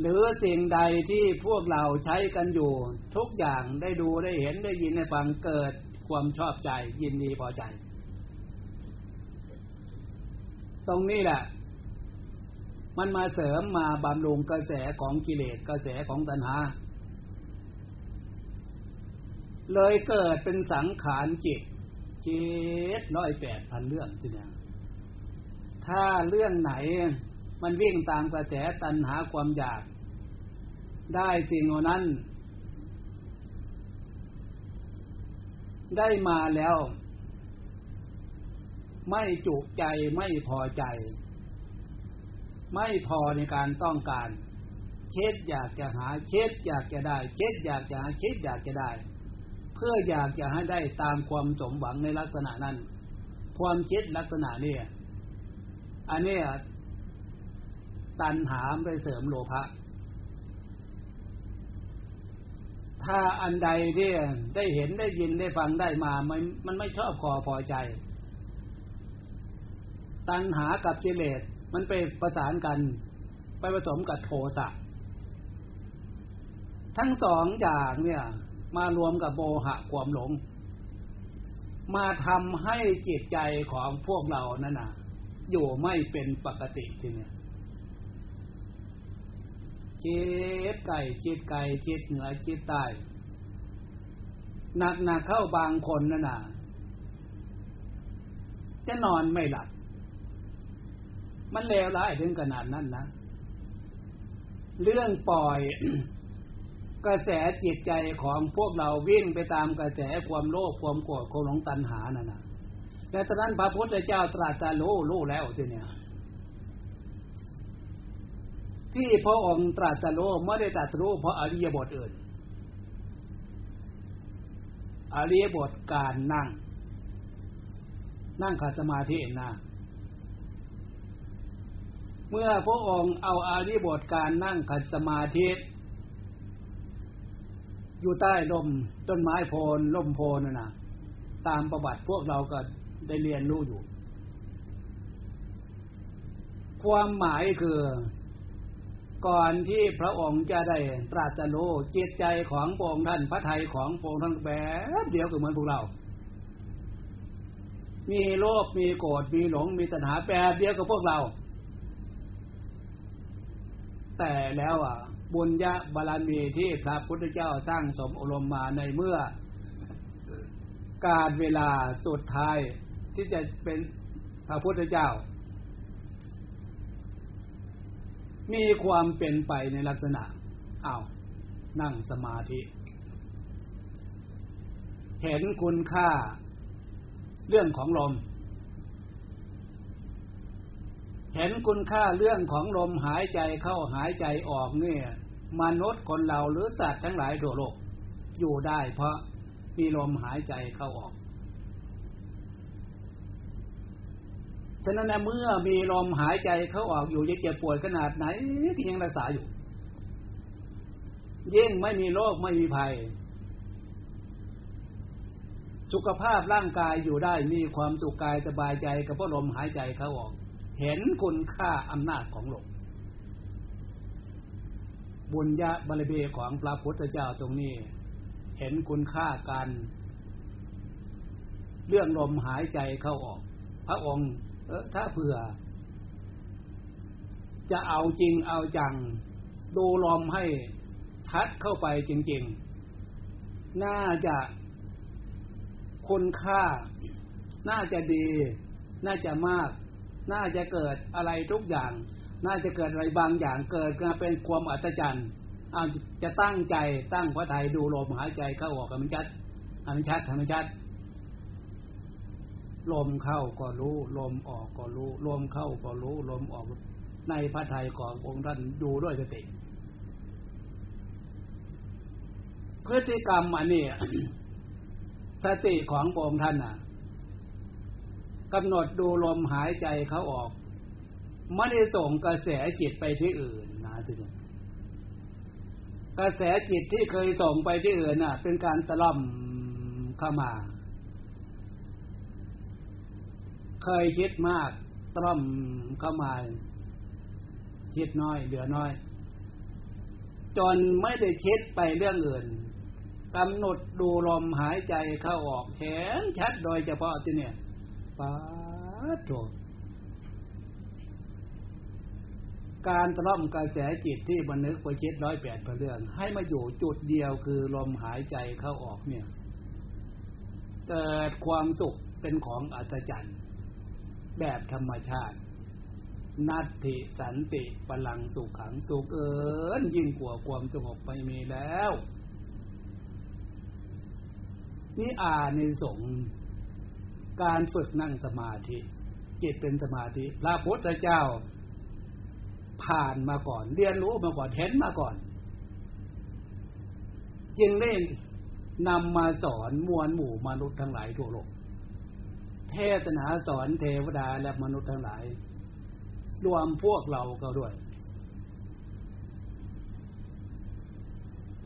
หรือสิ่งใดที่พวกเราใช้กันอยู่ ทุกอย่างได้ดูได้เห็นได้ยินได้ฟังเกิดความชอบใจ ยินดีพอใจ ตรงนี้แหละ มันมาเสริมมาบำรุงกระแสของกิเลสกระแสของตัณหา เลยเกิดเป็นสังขารจิตเจ็ดร้อยแปดพันเรื่องทีเนี้ยถ้าเรื่องไหน มันวิ่งตามกระแสตัณหาความอยาก ได้สิ่งนั้น ได้มาแล้ว ไม่จุใจไม่พอใจ ไม่พอในการต้องการเช็ดอยากจะหาเช็ดอยากจะได้เช็ดอยากจะหาเช็ดอยากจะได้ เพื่ออยากจะให้ได้ตามความสมหวังในลักษณะนั้น ความเช็ดลักษณะนี้อันนี้ ตันหามไปเสริมโลภะถ้าอันใดที่ได้เห็นได้ยินได้ฟังได้มามันมันไม่ชอบคอพอใจ ตัณหากับกิเลสมันไปประสานกัน ไปผสมกับโทสะทั้งสองอย่างเนี่ย มารวมกับโมหะความหลง มาทำให้จิตใจของพวกเรานั่นน่ะ อยู่ไม่เป็นปกติทีเนี่ย คิดไก่คิดไก่คิดเหนือคิดใต้หนักหนักเข้าบางคนนั่นน่ะจะนอนไม่หลับ มันเลวร้ายถึงขนาดนั้นนะ เรื่องปล่อยกระแสจิตใจของพวกเราวิ่งไปตามกระแสความโลภความโกรธความหลงตัณหานั่นนะแต่ตอนนั้นพระพุทธเจ้าตรัสจะรู้รู้แล้วทีเนี้ย ที่พระองค์ตรัสรู้ไม่ได้ตรัสรู้เพราะอริยบทอื่น อริยบทการนั่ง นั่งขัดสมาธินะเมื่อพระองค์เอาอาริบทการนั่งขัดสมาธิ อยู่ใต้ลมต้นไม้โพนล่มโพนนะนะตามประวัติพวกเราก็ได้เรียนรู้อยู่ ความหมายคือ ก่อนที่พระองค์จะได้ตรัสรู้จิตใจของพระองค์ท่านพระทัยของพระองค์ท่านแบบเดียวกับเหมือนพวกเรา มีโลภมีโกรธมีหลงมีตัณหาแบบเดียวกับพวกเรา แต่แล้วอะ บุญญาบารมีที่พระพุทธเจ้าสร้างสมอารมณ์มาในเมื่อ การเวลาสุดท้ายที่จะเป็นพระพุทธเจ้า มีความเป็นไปในลักษณะอา้าวนั่งสมาธิ เห็นคุณค่าเรื่องของลม เห็นคุณค่าเรื่องของลมหายใจเข้าหายใจออกเนี่ยมนุษย์คนเราหรือสัตว์ทั้งหลายทั่วโลกอยู่ได้เพราะมีลมหายใจเข้าออก ฉะนั้นเมื่อมีลมหายใจเขาออกอยู่จะเจ็บปวดขนาดไหนก็ยังรักษาอยู่ยิ่งไม่มีโรคไม่มีภัย สุขภาพร่างกายอยู่ได้มีความสุขกายสบายใจกับเพราะลมหายใจเขาออก เห็นคุณค่าอำนาจของลมบุญญาบารมีของพระพุทธเจ้าตรงนี้ เห็นคุณค่าการ เรื่องลมหายใจเข้าออก พระองค์ ถ้าเผื่อ จะเอาจริงเอาจัง ดูลมให้ชัดเข้าไปจริงๆ น่าจะคุณค่า น่าจะดี น่าจะมาก น่าจะเกิดอะไรทุกอย่าง น่าจะเกิดอะไรบางอย่างเกิดมาเป็นความอัศจรรย์อาจะตั้งใจตั้งพระไทยดูลมหายใจเข้าออกมันชัดมันชัดทำมันชัด ลมเข้าก็รู้ ลมออกก็รู้ ลมเข้าก็รู้ ลมออก ในพระไทยขององค์ท่านดูด้วยสติพฤติกรรมอันนี้สติขององค์ท่านน่ะกำหนดดูลมหายใจเขาออกไม่ได้ส่งกระแสจิตไปที่อื่นนะทุกท่านกระแสจิตที่เคยส่งไปที่อื่นน่ะ เป็นการตะล่อมเข้ามา เคยคิดมากตะล่อมเข้ามา คิดน้อย เหลือน้อย จนไม่ได้คิดไปเรื่องอื่นกำหนดดูลมหายใจเข้าออกแข็งชัดโดยเฉพาะที่เนี่ยป้าโถการตะล่อมกระแสจิตที่บันนึกไปคิดร้อยแปดเรื่อง ให้มาอยู่จุดเดียวคือลมหายใจเข้าออกเนี่ย เกิดความสุขเป็นของอัศจรรย์ แบบธรรมชาติ นัตติสันติพลังสุขขังสุขเอินยิ่งกว่าความสงบไปมีแล้ว นี่อาในสงการฝึกนั่งสมาธิจิตเป็นสมาธิพระพุทธเจ้า ผ่านมาก่อน เรียนรู้มาก่อนเห็นมาก่อน จึงได้นำมาสอนมวลหมู่มนุษย์ทั้งหลายทั่วโลก เทศนาสอนเทวดาและมนุษย์ทั้งหลาย รวมพวกเราก็ด้วย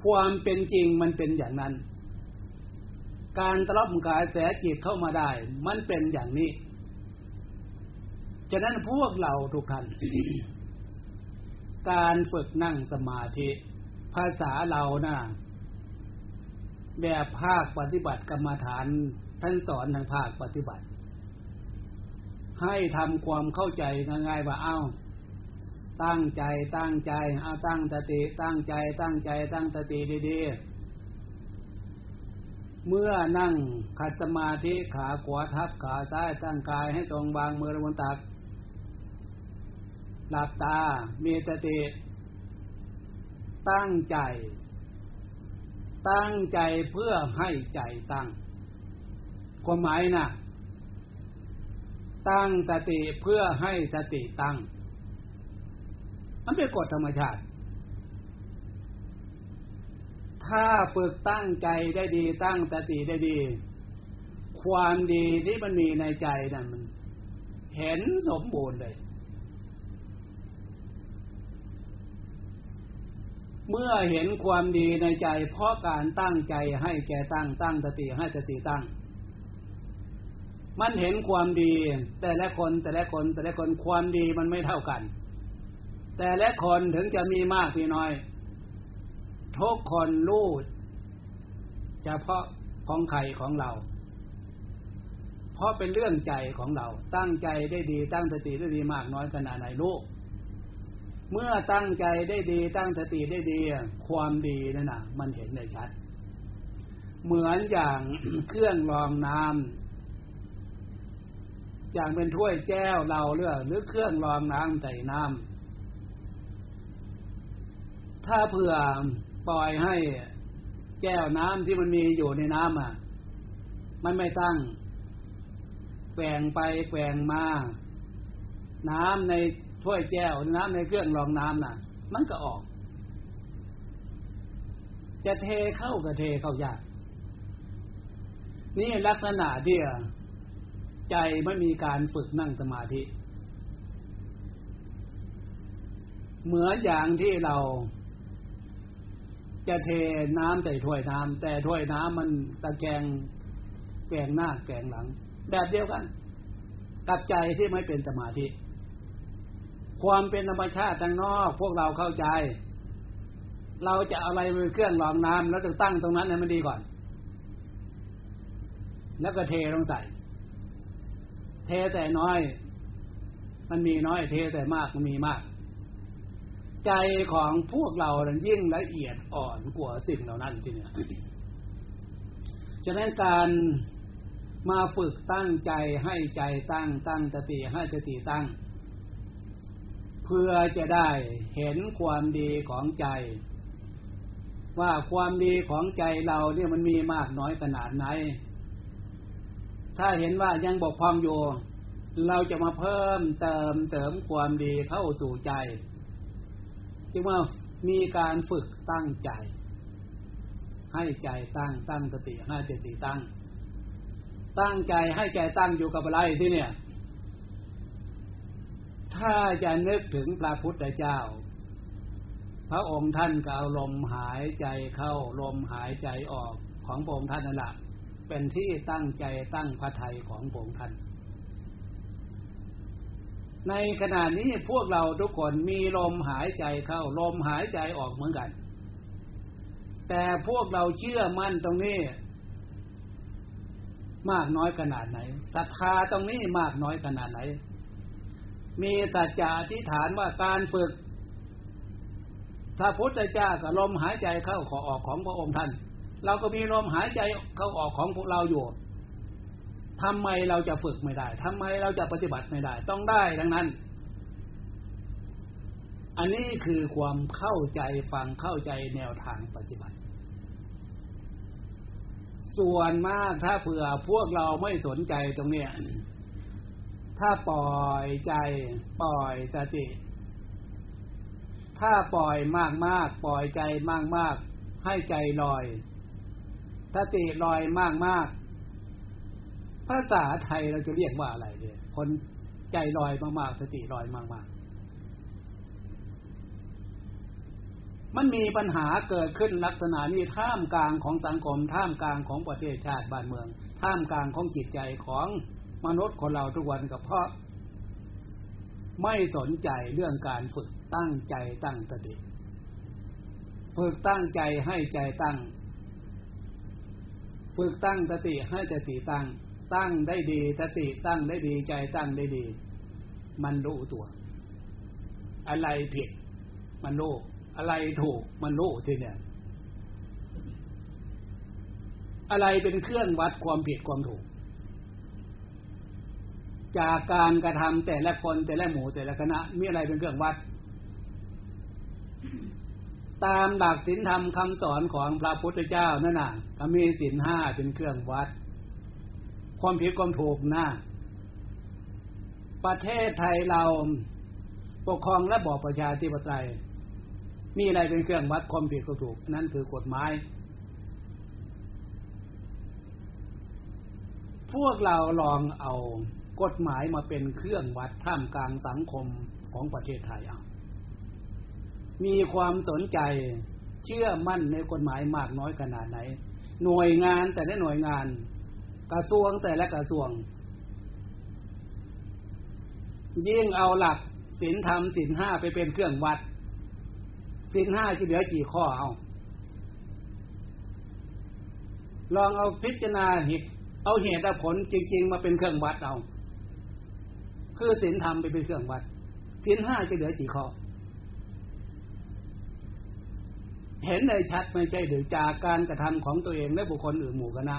ความเป็นจริงมันเป็นอย่างนั้น การตลบกายแสจิตเข้ามาได้ มันเป็นอย่างนี้ ฉะนั้นพวกเราทุกท่านการฝึกนั่งสมาธิ ภาษาเรานะ่ะแบบภาคปฏิบัติกรรมฐานท่านสอนทางภาคปฏิบัติ ให้ทำความเข้าใจง่ายๆว่าเอา้าตั้งใจตั้งใจเอาตั้งสติตั้งใจตั้งใจตั้งสติดีๆ เมื่อนั่งขัดสมาธิขาขวาทับขาซ้ายตั้งกายให้ตรงวางมือบนตัก หลับตา มีสติ ตั้งใจ ตั้งใจเพื่อให้ใจตั้ง ความหมายน่ะ ตั้งสติเพื่อให้สติตั้ง มันเป็นกฎธรรมชาติ ถ้าฝึกตั้งใจได้ดี ตั้งสติได้ดี ความดีที่มันมีในใจนั่นมัน เห็นสมบูรณ์เลย เมื่อเห็นความดีในใจ เพราะการตั้งใจให้แกตั้งตั้งสติให้สติตั้ง มันเห็นความดี แต่ละคนแต่ละคนแต่ละคนความดีมันไม่เท่ากัน แต่และคนถึงจะมีมากมีน้อยทุกคนรู้เฉพาะของใครของเรา เพราะเป็นเรื่องใจของเรา ตั้งใจได้ดีตั้งสติได้ดีมากน้อยขนาดไหนรู้เมื่อตั้งใจได้ดีตั้งสติได้ดี ความดีนั่นนะมันเห็นได้ชัด เหมือนอย่างเครื่องรองน้ำ อย่างเป็นถ้วยแก้วเราเลือหรือเครื่องรองน้ำใส่น้ำถ้าเผื่อปล่อยให้แก้วน้ำที่มันมีอยู่ในน้ำอะ มันไม่ตั้งแกว่งไปแกว่งมา น้ำในถ้วยแก้วน้ำในเครื่องรองน้ำน่ะ มันก็ออก จะเทเข้าก็เทเข้ายากนี่ลักษณะที่ ใจไม่มีการฝึกนั่งสมาธิ เหมือนอย่างที่เรา จะเทน้ำใส่ถ้วยน้ำแต่ถ้วยน้ำมันตะแกงแกงหน้าแกงหลัง แบบเดียวกัน กับใจที่ไม่เป็นสมาธิ ความเป็นธรรมชาติทางนอก พวกเราเข้าใจ เราจะอะไรเป็นเครื่องรองน้ำแล้วจะตั้งตรงนั้นให้มันดีก่อน แล้วก็เทลงใส่ เทแต่น้อย มันมีน้อย เทแต่มากมันมีมาก ใจของพวกเรายิ่งละเอียดอ่อนกว่าสิ่งเหล่านั้นทีเนี้ยฉะนั้นการมาฝึกตั้งใจให้ใจตั้งตั้งสติให้สติตั้ง เพื่อจะได้เห็นความดีของใจ ว่าความดีของใจเราเนี่ยมันมีมากน้อยขนาดไหน ถ้าเห็นว่ายังบกพร่องอยู่ เราจะมาเพิ่มเติมเติมความดีเข้าสู่ใจ จึงว่ามีการฝึกตั้งใจ ให้ใจตั้งตั้งสติให้สติตั้ง ตั้งใจให้ใจตั้งอยู่กับอะไรที่เนี่ย ถ้าจะนึกถึงพระพุทธเจ้า พระองค์ท่านก็เอาลมหายใจเข้าลมหายใจออกของพระองค์ท่านนั่นแหละ เป็นที่ตั้งใจตั้งพระทัยของพระองค์ท่านในขณะนี้พวกเราทุกคนมีลมหายใจเข้า ลมหายใจออกเหมือนกัน แต่พวกเราเชื่อมั่นตรงนี้ มากน้อยขนาดไหนศรัทธาตรงนี้มากน้อยขนาดไหน มีสัจจะอธิษฐานว่าการฝึกพระพุทธเจ้ากับลมหายใจเข้าขอออกของพระองค์ท่าน เราก็มีลมหายใจเข้าออกของพวกเราอยู่ทำไมเราจะฝึกไม่ได้ทำไมเราจะปฏิบัติไม่ได้ ต้องได้ดังนั้น อันนี้คือความเข้าใจฟังเข้าใจแนวทางปฏิบัติ ส่วนมากถ้าเผื่อพวกเราไม่สนใจตรงเนี้ยถ้าปล่อยใจปล่อยสติ ถ้าปล่อยมากมากปล่อยใจมากมากให้ใจลอย สติลอยมากมากภาษาไทยเราจะเรียกว่าอะไรเนี่ยคนใจลอยมากๆสติลอยมากๆ มันมีปัญหาเกิดขึ้นลักษณะนี้ท่ามกลางของสังคมท่ามกลางของประเทศชาติบ้านเมือง ท่ามกลางของจิตใจของมนุษย์คนเราทุกวันก็เพราะ ไม่สนใจเรื่องการฝึกตั้งใจตั้งสติฝึกตั้งใจให้ใจตั้ง ฝึกตั้งสติให้สติตั้ง ตั้งได้ดีสติตั้งได้ดีใจตั้งได้ดี มันรู้ตัว อะไรผิด มันรู้อะไรถูกมันรู้ทีเนี่ย อะไรเป็นเครื่องวัดความผิดความถูก จากการกระทำแต่ละคนแต่ละหมู่แต่ละคณะมีอะไรเป็นเครื่องวัด ตามหลักศีลธรรมคำสอนของพระพุทธเจ้านั่นน่ะก็มีศีลห้าเป็นเครื่องวัด ความผิดความถูกนะประเทศไทยเราปกครองและบอกประชาธิปไตยมีอะไรเป็นเครื่องวัดความผิดความถูก นั่นคือกฎหมาย พวกเราลองเอากฎหมายมาเป็นเครื่องวัดท่ามกลางสังคมของประเทศไทยเอา มีความสนใจเชื่อมั่นในกฎหมายมากน้อยขนาดไหน หน่วยงานแต่ละหน่วยงาน กระทรวงแต่ละกระทรวง ยิ่งเอาหลักศีลธรรมศีลห้าไปเป็นเครื่องวัดศีลห้าที่เหลือกี่ข้อเอา ลองเอาพิจารณาเหตุเอาเหตุผลจริง ๆ มาเป็นเครื่องวัดเอา คือศีลธรรมไปเป็นเครื่องวัดศีลห้าจะเหลือกี่ข้อ เห็นได้ชัดไม่ใช่หรือจากการกระทำของตัวเองและบุคคลอื่นหมู่คณะ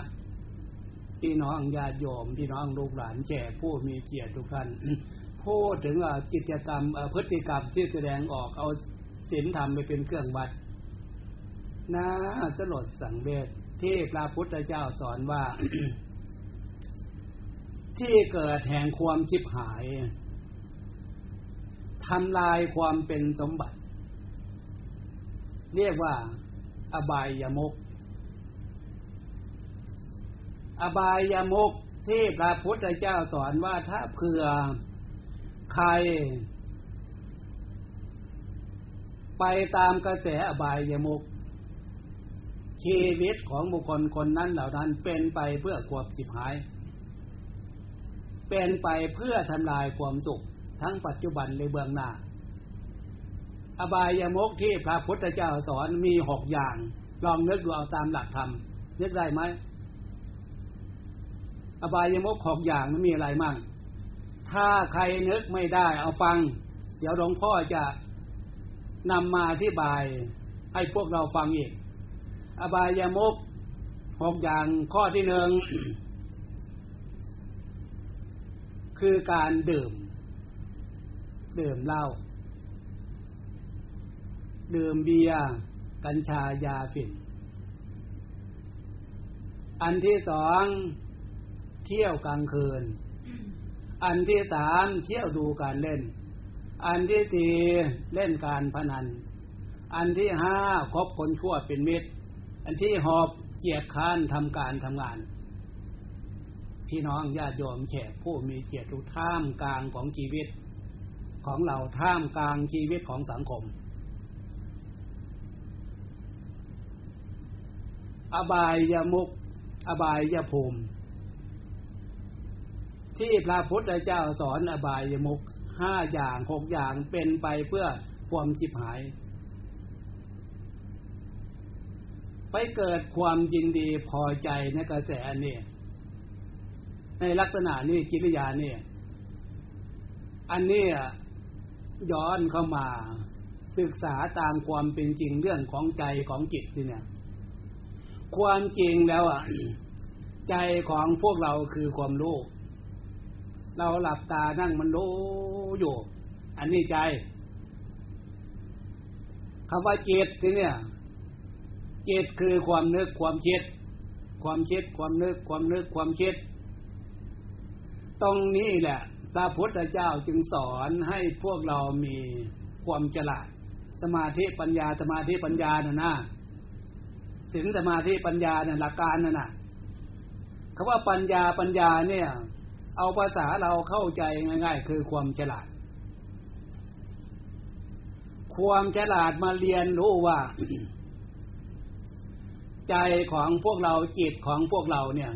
พี่น้องญาติโยมพี่น้องลูกหลานแก่ผู้มีเกียรติทุกท่านพูดถึงกิจกรรมพฤติกรรมที่แสดงออกเอาศีลธรรมไปเป็นเครื่องวัดน่าสลดสังเวชที่พระพุทธเจ้าสอนว่า ที่เกิดแห่งความชิบหายทำลายความเป็นสมบัติ เรียกว่า อบายยมก อบายยมกที่พระพุทธเจ้าสอนว่าถ้าเผื่อใคร ไปตามกระแสอบายยมก ชีวิตของบุคคลคนนั้นเหล่านั้นเป็นไปเพื่อความจิบหาย เป็นไปเพื่อทำลายความสุข ทั้งปัจจุบันและเบื้องหน้า อบายยมกที่พระพุทธเจ้าสอนมีหกอย่าง ลองนึกดูเอาตามหลักธรรมนึกได้ไหมอบายมุกหกอย่างมันมีอะไรมั่ง ถ้าใครนึกไม่ได้เอาฟัง เดี๋ยวหลวงพ่อจะนำมาอธิบายให้พวกเราฟังอีก อบายามกหกอย่างข้อที่หนึ่งคือการดื่ม ดื่มเหล้า ดื่มเบียร์กัญชายาฝิ่น อันที่สองเที่ยวกลางคืน อันที่สามเที่ยวดูการเล่น อันที่สี่เล่นการพนัน อันที่ห้าคบคนชั่วเป็นมิตร อันที่หกเกียรติค้านทำการทำงาน พี่น้องญาติโยมแขกผู้มีเกียรติท่ามกลางของชีวิต ของเราท่ามกลางชีวิตของสังคม อบายยมุก อบายยภูมิ ที่พระพุทธเจ้าสอนอบายยมุกห้าอย่างหกอย่างเป็นไปเพื่อความจิบหาย ไปเกิดความยินดีพอใจในกระแสนี่ในลักษณะนี้กิริยานี่อันนี้ย้อนเข้ามาศึกษาตามความเป็นจริงเรื่องของใจของจิตนี่เนี่ย ความจริงแล้วอะ ใจของพวกเราคือความรู้ เราหลับตานั่งมันรู้อยู่ อันนี้ใจคำว่าจิตที่เนี่ยจิตคือความนึกความคิด ความคิดความนึกความนึกความคิด ตรงนี้แหละพระพุทธเจ้าจึงสอนให้พวกเรามีความฉลาด สมาธิปัญญาสมาธิปัญญาน่ะนะ สินสมาธิปัญญาเนี่ยหลักการน่ะนะคำว่าปัญญาปัญญาเนี่ย เอาภาษาเราเข้าใจง่าย ๆ คือความฉลาด ความฉลาดมาเรียนรู้ว่า ใจของพวกเราจิตของพวกเราเนี่ย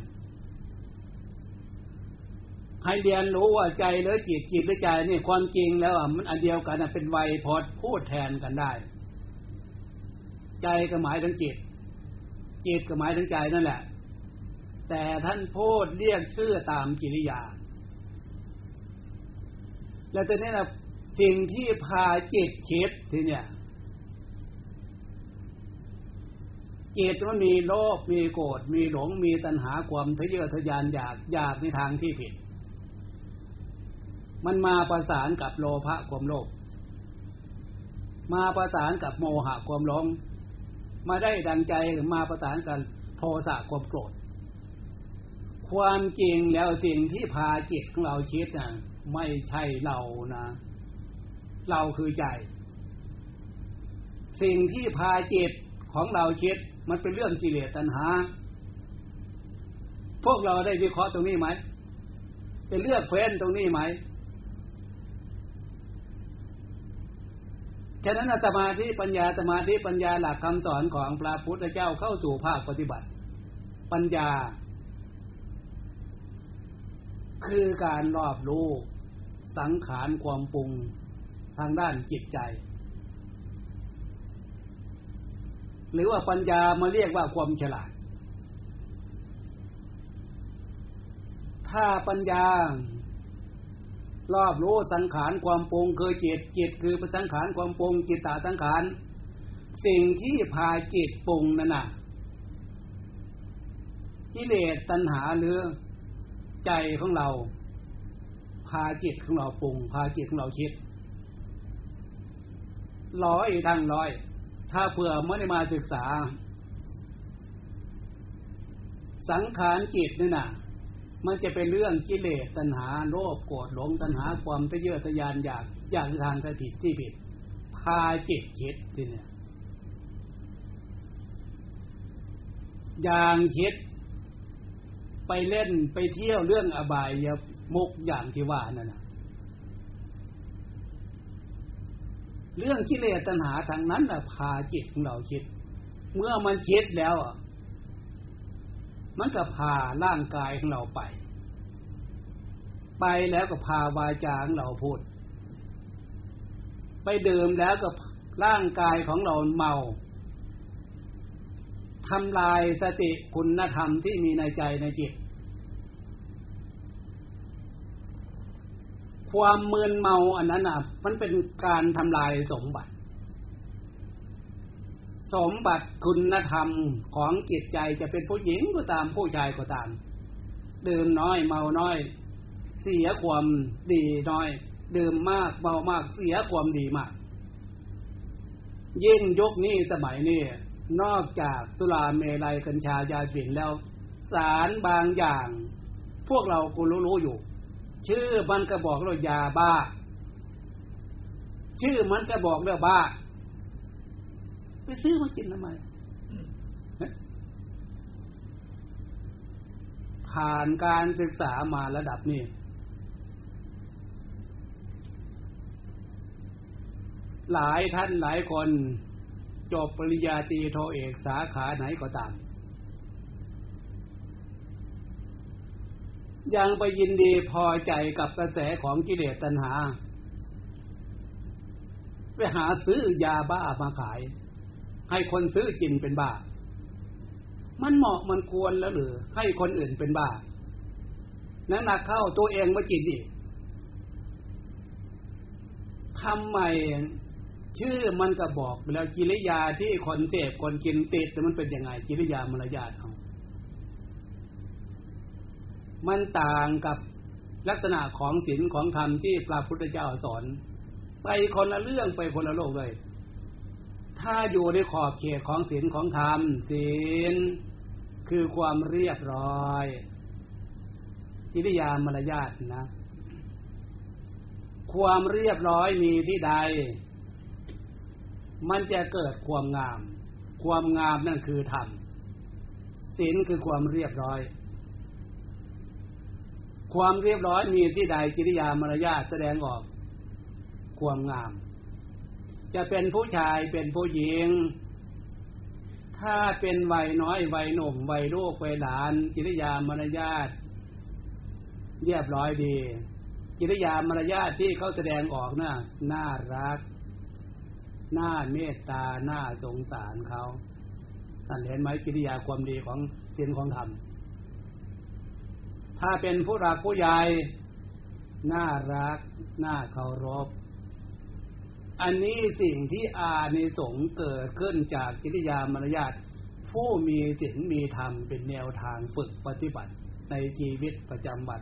ให้เรียนรู้ว่าใจหรือจิตจิตหรือใจนี่ความจริงแล้วมันอันเดียวกันเป็นไวยพอดพูดแทนกันได้ ใจก็หมายถึงจิต จิตก็หมายถึงใจนั่นแหละ แต่ท่านพูดเรียกชื่อตามกิริยา แล้วตอนนี้นะสิ่งที่พาจิตคิดทีเนี่ยจิตมันมีโลภมีโกรธมีหลงมีตัณหาความทะเยอทะยานอยากอยากในทางที่ผิด มันมาประสานกับโลภะความโลภมาประสานกับโมหะความหลง มาได้ดังใจหรือมาประสานกันโทสะความโกรธ ความจริงแล้วสิ่งที่พาจิตของเราคิดนะไม่ใช่เรานะ เราคือใจ สิ่งที่พาจิตของเราคิดมันเป็นเรื่องกิเลสตัณหา พวกเราได้วิเคราะห์ตรงนี้ไหมเป็นเลือกเฟ้นตรงนี้ไหม ฉะนั้นสมาธิปัญญาสมาธิปัญญาหลักคำสอนของพระพุทธเจ้าเข้าสู่ภาคปฏิบัติ ปัญญา คือการรอบรู้สังขารความปรุงทางด้านจิตใจ หรือว่าปัญญามาเรียกว่าความฉลาด ถ้าปัญญา รอบรู้สังขารความปรุงคือจิตจิตคือประสังขารความปรุงจิตตาสังขาร สิ่งที่พาจิตปรุงนั่นน่ะกิเลสตัณหาหรือใจของเรา พาจิตของเราปรุง พาจิตของเราคิดร้อยทั้งร้อย ถ้าเผื่อไม่ได้มาศึกษา สังขารจิตนี่น่ะ มันจะเป็นเรื่องกิเลสตัณหาโลภโกรธหลงตัณหาความทะเยอทะยานอยากอยากทางที่ผิดที่ผิดพาจิตคิดทีเนี่ยอย่างคิดไปเล่นไปเที่ยวเรื่องอบายยมุกอย่างที่ว่านั่นนะเรื่องกิเลสตัณหาทางนั้นนะพาจิตของเราคิด เมื่อมันคิดแล้ว มันก็พาร่างกายของเราไป ไปแล้วก็พาวาจาของเราพูด ไปดื่มแล้วก็ร่างกายของเราเมาทำลายสติคุณธรรมที่มีในใจในจิต ความเมือนเมาอันนั้นอะ มันเป็นการทำลายสมบัติ สมบัติคุณธรรมของจิตใจจะเป็นผู้หญิงก็ตามผู้ชายก็ตามดื่มน้อยเมาน้อย เสียความดีน้อยดื่มมากเมามากเสียความดีมาก ยิ่งยกนี้สมัยนี้นอกจากสุราเมลัยกัญชายาฝิ่นแล้ว สารบางอย่าง พวกเราก็รู้อยู่ ชื่อมันก็บอกเรายาบ้า ชื่อมันก็บอกเรื่องบ้า ไปซื้อมากินทำไมผ่านการศึกษามาระดับนี้ หลายท่านหลายคนจบปริญญาตรีโทเอกสาขาไหนก็ตาม ยังไปยินดีพอใจกับกระแสของกิเลสตัณหา ไปหาซื้อยาบ้ามาขาย ให้คนซื้อกินเป็นบ้า มันเหมาะมันควรแล้วหรือ ให้คนอื่นเป็นบ้า นั้นหนักเข้าตัวเองมากินอีกทำไมชื่อมันก็บอกไปแล้วกิริยาที่คนเสพคนกินติดแต่มันเป็นยังไงกิริยามารยาทเขามันต่างกับลักษณะของศีลของธรรมที่พระพุทธเจ้าสอน ไปคนละเรื่องไปคนละโลกเลย ถ้าอยู่ในขอบเขตของศีลของธรรมศีลคือความเรียบร้อยกิริยามารยาทนะ ความเรียบร้อยมีที่ใด มันจะเกิดความงาม ความงามนั่นคือธรรมศีลคือความเรียบร้อย ความเรียบร้อยมีที่ใดกิริยามารยาทแสดงออก ความงาม จะเป็นผู้ชายเป็นผู้หญิง ถ้าเป็นวัยน้อยวัยหนุ่มวัยลูกวัยหลาน กิริยามารยาทเรียบร้อยดี กิริยามารยาทที่เขาแสดงออกน่ะน่ารักน้าเมตตาหน้าสงสารเขาท่านเห็นไหมกิริยาความดีของศีลของธรรมถ้าเป็นผู้รักผู้ใหญ่น่ารัก น่าเคารพ อันนี้สิ่งที่อาในสงเกิดขึ้นจากกิริยามารยาทผู้มีศีลมีธรรมเป็นแนวทางฝึกปฏิบัติในชีวิตประจำวัน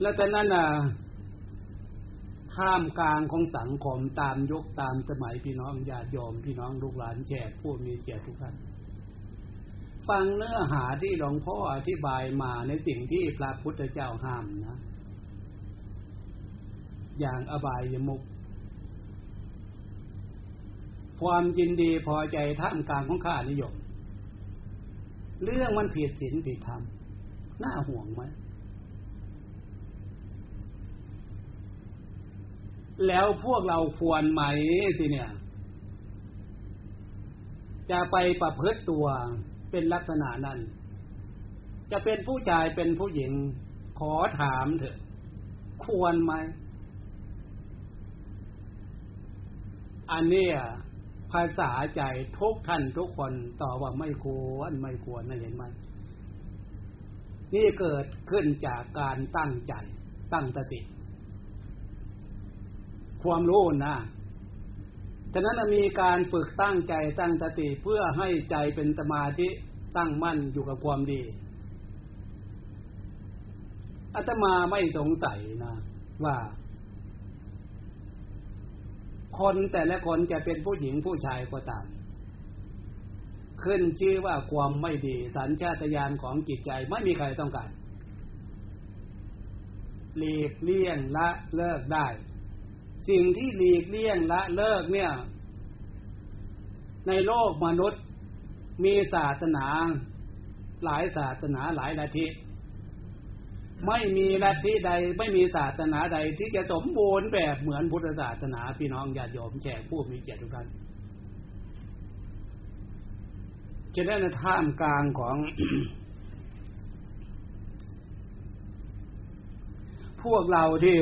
แล้วแต่นั้นน่ะท่ามกลางของสังคมตามยุคตามสมัยพี่น้องญาติโยมพี่น้องลูกหลานแขกผู้มีเกียรติทุกท่านฟังเนื้อหาที่หลวงพ่ออธิบายมาในสิ่งที่พระพุทธเจ้าห้ามนะ อย่างอบายยมุกความยินดีพอใจท่ามกลางของข้านิยม เรื่องมันผิดศีลผิดธรรมน่าห่วงไหมแล้วพวกเราควรไหมสิเนี่ย จะไปประพฤติตัวเป็นลักษณะนั้น จะเป็นผู้ชายเป็นผู้หญิงขอถามเถอะ ควรไหม อันนี้ภาษาใจทุกท่านทุกคนต่อว่าไม่ควรไม่ควรนะเห็นไหมนี่เกิดขึ้นจากการตั้งใจ ตั้งสติ ความรู้นะฉะนั้นมีการฝึกตั้งใจตั้งสติเพื่อให้ใจเป็นสมาธิตั้งมั่นอยู่กับความดีอาตมาไม่สงสัยนะว่า คนแต่ละคนจะเป็นผู้หญิงผู้ชายก็ตาม ขึ้นชื่อว่าความไม่ดี สัญชาตญาณของจิตใจไม่มีใครต้องการหลีกเลี่ยงละเลิกได้ สิ่งที่หลีกเลี่ยงละเลิกเนี่ย ในโลกมนุษย์มีศาสนา หลายศาสนาหลายลัทธิ ไม่มีลัทธิใดไม่มีศาสนาใดที่จะสมบูรณ์แบบเหมือนพุทธศาสนา พี่น้องญาติโยมแขกผู้มีเกียรติทุกท่านฉะนั้ในท่ามกลางของพวกเราที่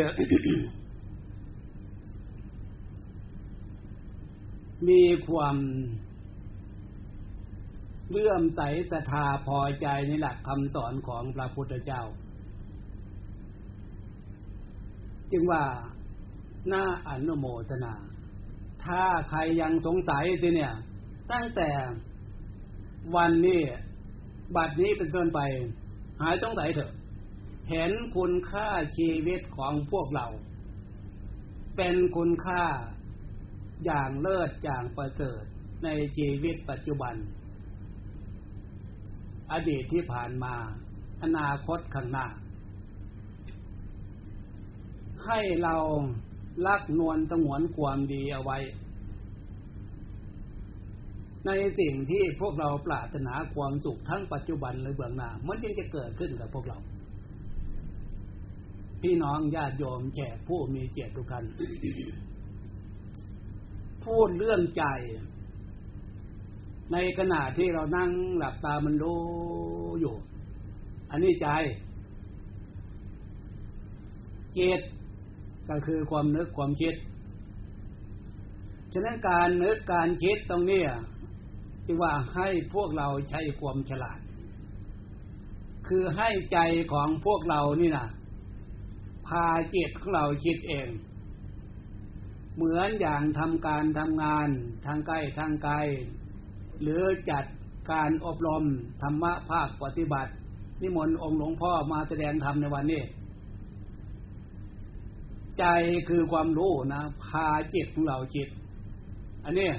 มีความเลื่อมใสศรัทธาพอใจในหลักคำสอนของพระพุทธเจ้า จึงว่าหน่าอนุโมทนา ถ้าใครยังสงสัยสิเนี่ย ตั้งแต่วันนี้บัดนี้เป็นต้นไป หายสงสัยเถอะ เห็นคุณค่าชีวิตของพวกเรา เป็นคุณค่าอย่างเลิศอย่างประเสริฐในชีวิตปัจจุบัน อดีตที่ผ่านมา อนาคตข้างหน้า ให้เราลักนวลสงวนความดีเอาไว้ ในสิ่งที่พวกเราปรารถนาความสุขทั้งปัจจุบันและเบื้องหน้า มันยังจะเกิดขึ้นกับพวกเรา พี่น้องญาติโยมแขกผู้มีเกียรติทุกท่านพูดเรื่องใจ ในขณะที่เรานั่งหลับตามันรู้อยู่ อันนี้ใจเจต ก็คือความนึกความคิด ฉะนั้นการนึกการคิดตรงนี้จึงว่าให้พวกเราใช้ความฉลาด คือให้ใจของพวกเรานี่นะพาจิตของเราคิดเอง เหมือนอย่างทำการทำงานทางใกล้ทางไกล หรือจัดการอบรมธรรมะภาคปฏิบัติ นิมนต์องค์หลวงพ่อมาแสดงธรรมในวันนี้ ใจคือความรู้นะพาจิตของเราจิต อันนี้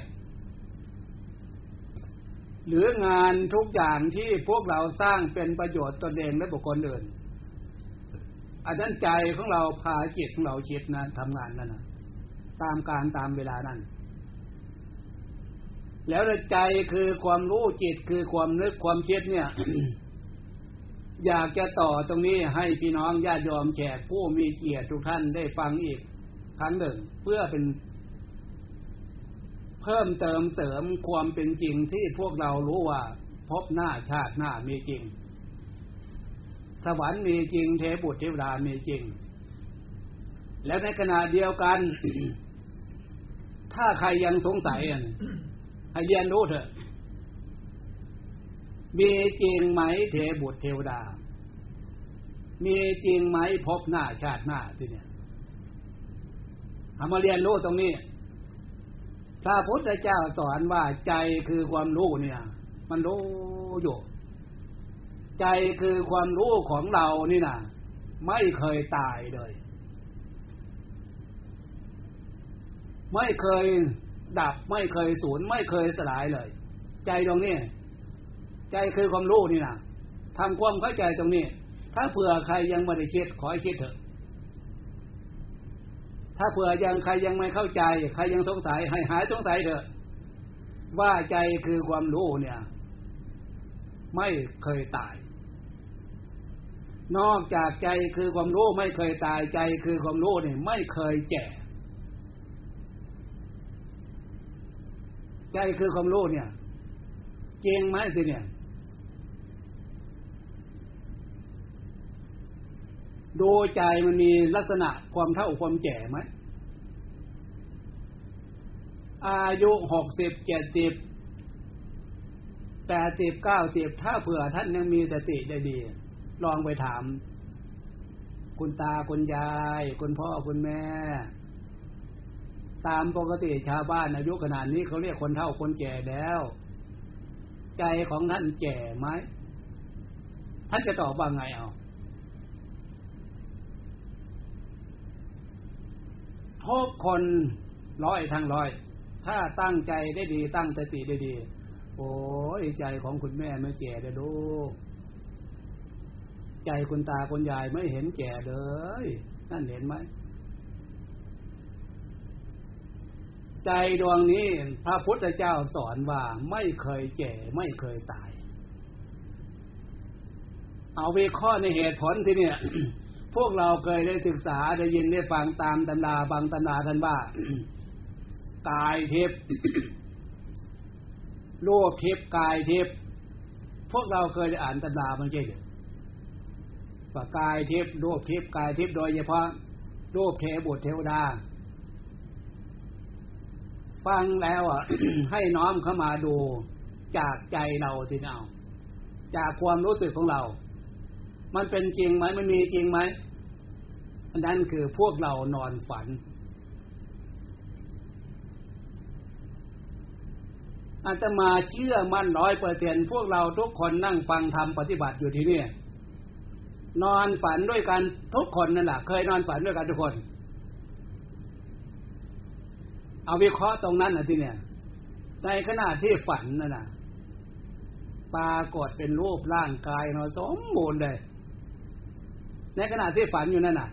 หรืองานทุกอย่างที่พวกเราสร้างเป็นประโยชน์ตนเองและบุคคลอื่น อันนั้นใจของเราพาจิตของเราจิตนะทำงานนั่นนะตามการตามเวลานั้น แล้วใจคือความรู้จิตคือความนึกความคิดเนี่ย อยากจะต่อตรงนี้ให้พี่น้องญาติโยมแขกผู้มีเกียรติทุกท่านได้ฟังอีกครั้งหนึ่ง เพื่อเป็น เพิ่มเติมเสริมความเป็นจริงที่พวกเรารู้ว่า พบหน้าชาติหน้ามีจริง สวรรค์มีจริง เทพบุตรเทวดามีจริง แล้วในขณะเดียวกัน ถ้าใครยังสงสัยอะให้เรียนรู้เถอะ มีจริงไหมเทบุตรเทวดา มีจริงไหมพบหน้าชาติหน้าที่เนี่ยทำมาเรียนรู้ตรงนี้พระพุทธเจ้าสอนว่าใจคือความรู้เนี่ย มันรู้อยู่ใจคือความรู้ของเรานี่นะไม่เคยตายเลย ไม่เคยดับไม่เคยสูญไม่เคยสลายเลย ใจตรงนี้ ใจคือความรู้นี่นะทำความเข้าใจตรงนี้ ถ้าเผื่อใครยังไม่ได้คิดขอให้คิดเถอะ ถ้าเผื่อยังใครยังไม่เข้าใจ ใครยังสงสัยให้หายสงสัยเถอะ ว่าใจคือความรู้เนี่ย ไม่เคยตาย นอกจากใจคือความรู้ไม่เคยตายใจคือความรู้เนี่ยไม่เคยแก่ใจคือความรู้เนี่ยเจงไหมสิเนี่ย ดูใจมันมีลักษณะความเท่าความแก่ไหมอายุหกสิบเจ็ดสิบแปดสิบเก้าสิบถ้าเผื่อท่านยังมีสติได้ดี ลองไปถาม คุณตาคุณยาย คุณพ่อคุณแม่ ตามปกติชาวบ้านอายุขนาดนี้เขาเรียกคนเฒ่าคนแก่แล้ว ใจของท่านแก่ไหมท่านจะตอบว่าไงเอา ทุกคนร้อยทั้งร้อย ถ้าตั้งใจได้ดีตั้งสติได้ดี โอ้ยใจของคุณแม่ไม่แก่เลยลูกใจคุณตาคุณยายไม่เห็นแก่เลย นั่นเห็นไหม ใจดวงนี้พระพุทธเจ้าสอนว่าไม่เคยแก่ไม่เคยตาย เอาวิเคราะห์ในเหตุผลที่เนี่ย พวกเราเคยได้ศึกษาได้ยินได้ฟังตามตำราบางตำราท่านว่า กายทิพย์โลกทิพย์กายทิพย์พวกเราเคยได้อ่านตำรามันใช่หรือว่ากายทิพย์โลกทิพย์กายทิพย์โดยเฉพาะโลกเทบุตรเทวดา ฟังแล้วอะ ให้น้อมเข้ามาดูจากใจเราสิเอาจากความรู้สึกของเรา มันเป็นจริงไหมมันมีจริงไหมนนั้นคือพวกเรานอนฝัน อาตมาเชื่อมั่นร้อยเปอร์เซ็นพวกเราทุกคนนั่งฟังธรรมปฏิบัติอยู่ที่นี่นอนฝันด้วยกันทุกคนนั่นแหละเคยนอนฝันด้วยกันทุกคน เอาวิเคราะห์ตรงนั้นนะที่เนี่ยในขณะที่ฝันนั่นนะปรากฏเป็นรูปร่างกายเนาะสมบูรณ์เลย ในขณะที่ฝันอยู่นั่นน่ะ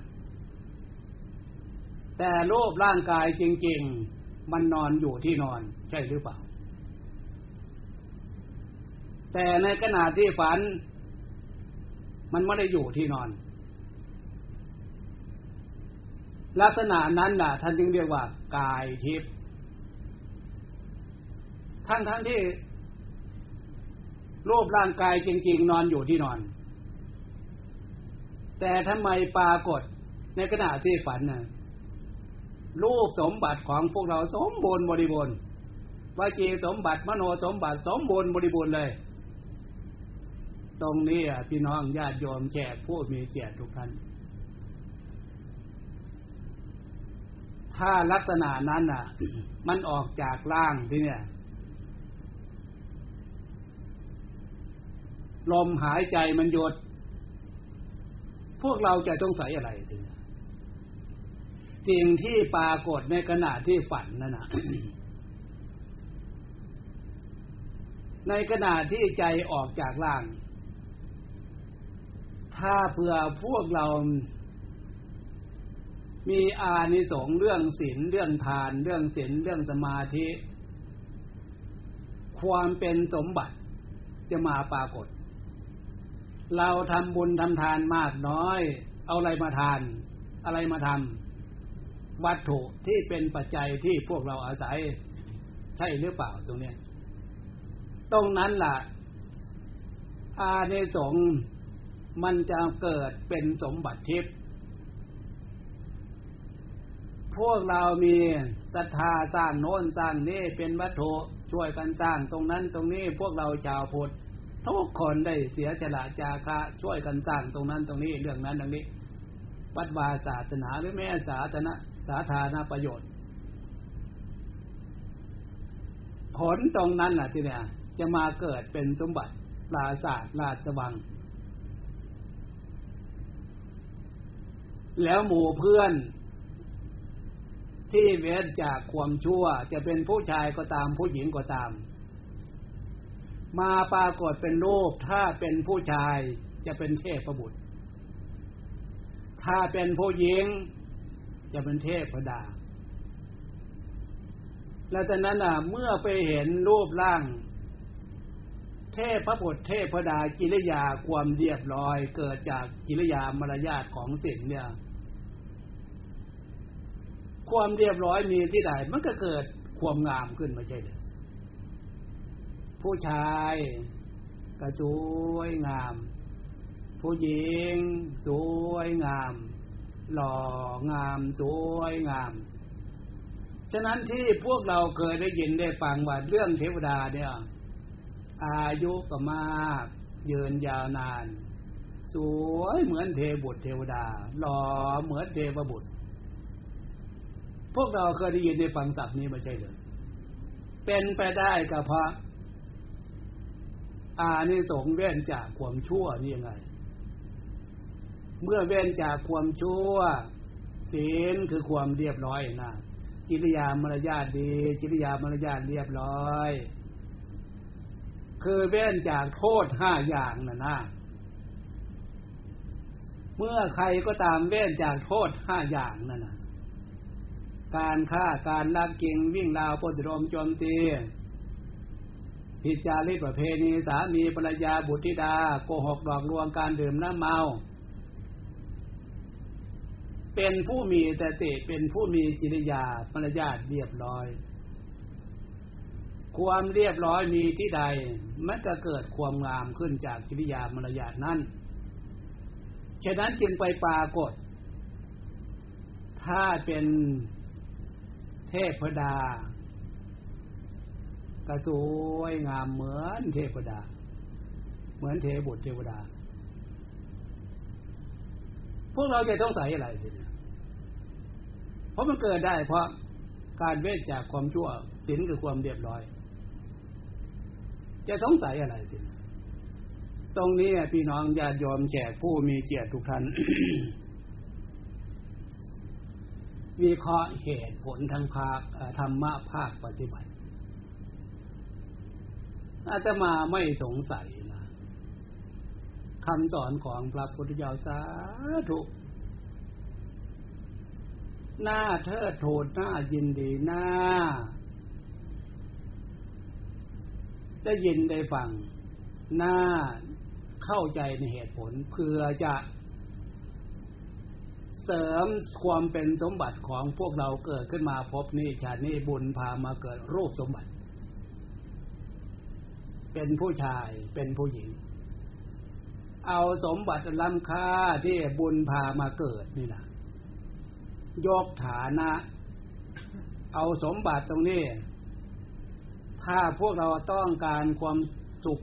แต่รูปร่างกายจริง ๆ มันนอนอยู่ที่นอน ใช่หรือเปล่า แต่ในขณะที่ฝัน มันไม่ได้อยู่ที่นอน ลักษณะนั้นน่ะ ท่านจึงเรียกว่ากายทิพย์ทั้งทั้งที่รูปร่างกายจริง ๆ นอนอยู่ที่นอน แต่ทำไมปรากฏในขณะที่ฝันน่ะรูปสมบัติของพวกเราสมบูรณ์บริบูรณ์วาจีสมบัติมโนสมบัติสมบูรณ์บริบูรณ์เลย ตรงนี้พี่น้องญาติโยมแขกผู้มีเกียรติทุกท่านถ้าลักษณะนั้นอะ มันออกจากร่างที่เนี่ย ลมหายใจมันหยุด พวกเราจะต้องใส่อะไรทีสิ่งที่ปรากฏในขณะที่ฝันนั่นนะในขณะที่ใจออกจากร่าง ถ้าเผื่อพวกเรา มีอานิสงส์เรื่องศีลเรื่องทาน เรื่องศีลเรื่องสมาธิ ความเป็นสมบัติจะมาปรากฏ เราทำบุญทำทานมากน้อย เอาอะไรมาทาน อะไรมาทำวัตถุที่เป็นปัจจัยที่พวกเราอาศัย ใช่หรือเปล่าตรงนี้ตรงนั้นล่ะ อานิสงมันจะเกิดเป็นสมบัติทิพย์พวกเรามีศรัทธาสร้างโน้นสร้างนี่เป็นวัตถุช่วยกันสร้างตรงนั้นตรงนี้พวกเราชาวพุทธ ทุกคนได้เสียสละจาคะช่วยกันสร้างตรงนั้นตรงนี้เรื่องนั้นตรงนี้ วัดวาศาสนาหรือแม่ศาสนาสาธารณประโยชน์ ผลตรงนั้นน่ะ ที่เนี่ย จะมาเกิดเป็นสมบัติปราศาสตร์ราชวัง แล้วหมู่เพื่อนที่เว้นจากความชั่ว จะเป็นผู้ชายก็ตามผู้หญิงก็ตาม มาปรากฏเป็นรูปถ้าเป็นผู้ชายจะเป็นเทพบุตร ถ้าเป็นผู้หญิงจะเป็นเทพดา แล้วจากนั้นอะเมื่อไปเห็นรูปร่าง เทพพระบุตรเทพดากิริยาความเรียบร้อย เกิดจากกิริยามารยาทของสิ่งเนี่ยความเรียบร้อยมีที่ใดมันก็เกิดความงามขึ้นมาใช่ไหม ผู้ชายกระจุยงาม ผู้หญิงสวยงาม หล่องามสวยงาม ฉะนั้นที่พวกเราเคยได้ยินได้ฟังว่าเรื่องเทวดาเนี่ย อายุก็มากยืนยาวนาน สวยเหมือนเทบุตรเทวดา หล่อเหมือนเทวบุตร พวกเราเคยได้ยินได้ฟังศัพท์นี้ไม่ใช่เลยเป็นไปได้ก็เพราะ อานิสงส์เว้นจากความชั่วนี่ยังไง เมื่อเว้นจากความชั่วศีลคือความเรียบร้อยนะจิริยามารยาทดี จิริยามารยาทเรียบร้อย คือเว้นจากโทษห้าอย่างน่ะนะเมื่อใครก็ตามเว้นจากโทษห้าอย่างนั่นนะการฆ่าการลักเก่งวิ่งราวปดรมโจมตี ผิดจารีตประเพณีสามีภรรยาบุตรธิดา โกหกหลอกลวงการดื่มน้ำเมา เป็นผู้มีแต่ติเป็นผู้มีจิริยาภรรยาเรียบร้อย ความเรียบร้อยมีที่ใดมันจะเกิดความงามขึ้นจากจิริยามารยาทนั้นฉะนั้นจึงไปปรากฏ ถ้าเป็นเทพดา กระสวยงามเหมือนเทพดา เหมือนเทบุตรเทวดา พวกเราจะต้องใส่อะไรทีนี้เพราะมันเกิดได้ เพราะการเวทจากความชั่วศีลคือความเรียบร้อย จะต้องใส่อะไรทีนี้ตรงนี้พี่น้องญาติโยมแขกผู้มีเกียรติทุกท่านวิเคราะห์เหตุผลทางภาคธรรมะภาคปฏิบัติ อาตมาไม่สงสัยนะคำสอนของพระพุทธเจ้าสาธุหน้าเทิดทูนหน้ายินดีหน้า ได้ยินได้ฟังหน้าเข้าใจในเหตุผลเพื่อจะเสริมความเป็นสมบัติของพวกเราเกิดขึ้นมาพบนี่ชาตินี้บุญพามาเกิดรูปสมบัติ เป็นผู้ชายเป็นผู้หญิง เอาสมบัติล้ำค่าที่บุญพามาเกิดนี่นะยกฐานะ เอาสมบัติตรงนี้ ถ้าพวกเราต้องการความสุข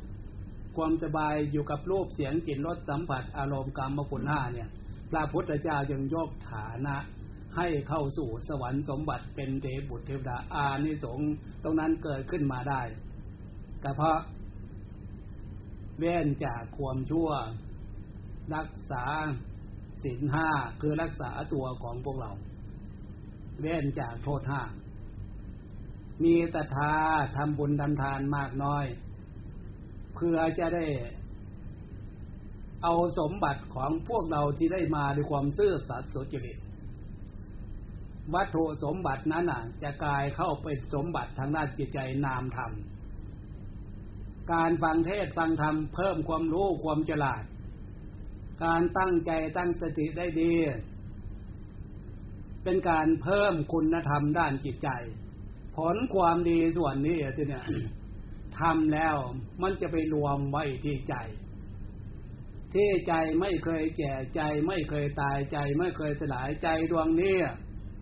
ความสบายอยู่กับรูปเสียงกลิ่นรสสัมผัสอารมณ์กรรมคุณห้าเนี่ยพระพุทธเจ้าจึงยกฐานะให้เข้าสู่สวรรค์สมบัติเป็นเทบุตรเทวดาอานิสงส์ตรงนั้นเกิดขึ้นมาได้ก็เพราะ เว้นจากความชั่ว รักษาศีลห้าคือรักษาตัวของพวกเรา เว้นจากโทษห้ามีตถาทำบุญทำทานมากน้อย เพื่อจะได้ เอาสมบัติของพวกเราที่ได้มาด้วยความซื่อสัตย์สุจริตวัตถุสมบัตินั้นจะกลายเข้าเป็นสมบัติทางด้านจิตใจนามธรรม การฟังเทศฟังธรรมเพิ่มความรู้ความฉลาด การตั้งใจตั้งสติได้ดี เป็นการเพิ่มคุณธรรมด้านจิตใจ ผลความดีส่วนนี้ทีเนี่ยทำแล้วมันจะไปรวมไว้ที่ใจ ที่ใจไม่เคยแก่ใจไม่เคยตายใจไม่เคยสลายใจดวงนี้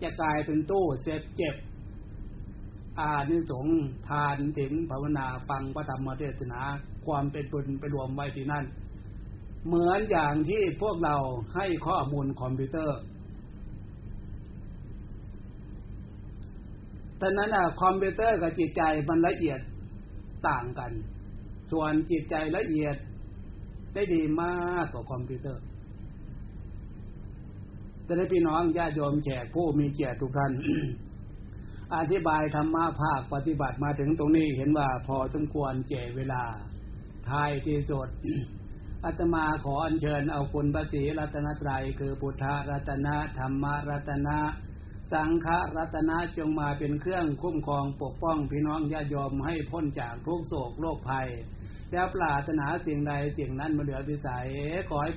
จะกลายเป็นตู้เสพเจ็บ อานิสงส์ทานถึงภาวนาฟังพระธรรมเทศนา ความเป็นบุญไปรวมไว้ที่นั่น เหมือนอย่างที่พวกเราให้ข้อมูลคอมพิวเตอร์แต่นั้นอะคอมพิวเตอร์กับจิตใจมันละเอียดต่างกัน ส่วนจิตใจละเอียดได้ดีมากกว่าคอมพิวเตอร์จะได้พี่น้องญาติโยมแขกผู้มีเกียรติทุกท่าน อธิบายธรรมะภาคปฏิบัติมาถึงตรงนี้เห็นว่าพอสมควรเจเวลาท้ายที่สุดอาตมาขออัญเชิญเอาคุณพระศรีรัตนตรัย คือพุทธรัตนะธรรมรัตนะ สังฆรัตนะจงมาเป็นเครื่องคุ้มครองปกป้องพี่น้องญาติโยมให้พ้นจากทุกโศกโรคภัยแล้วปราถนาสิ่งใดสิ่งนั้นมาเหลือวิสัยขอให้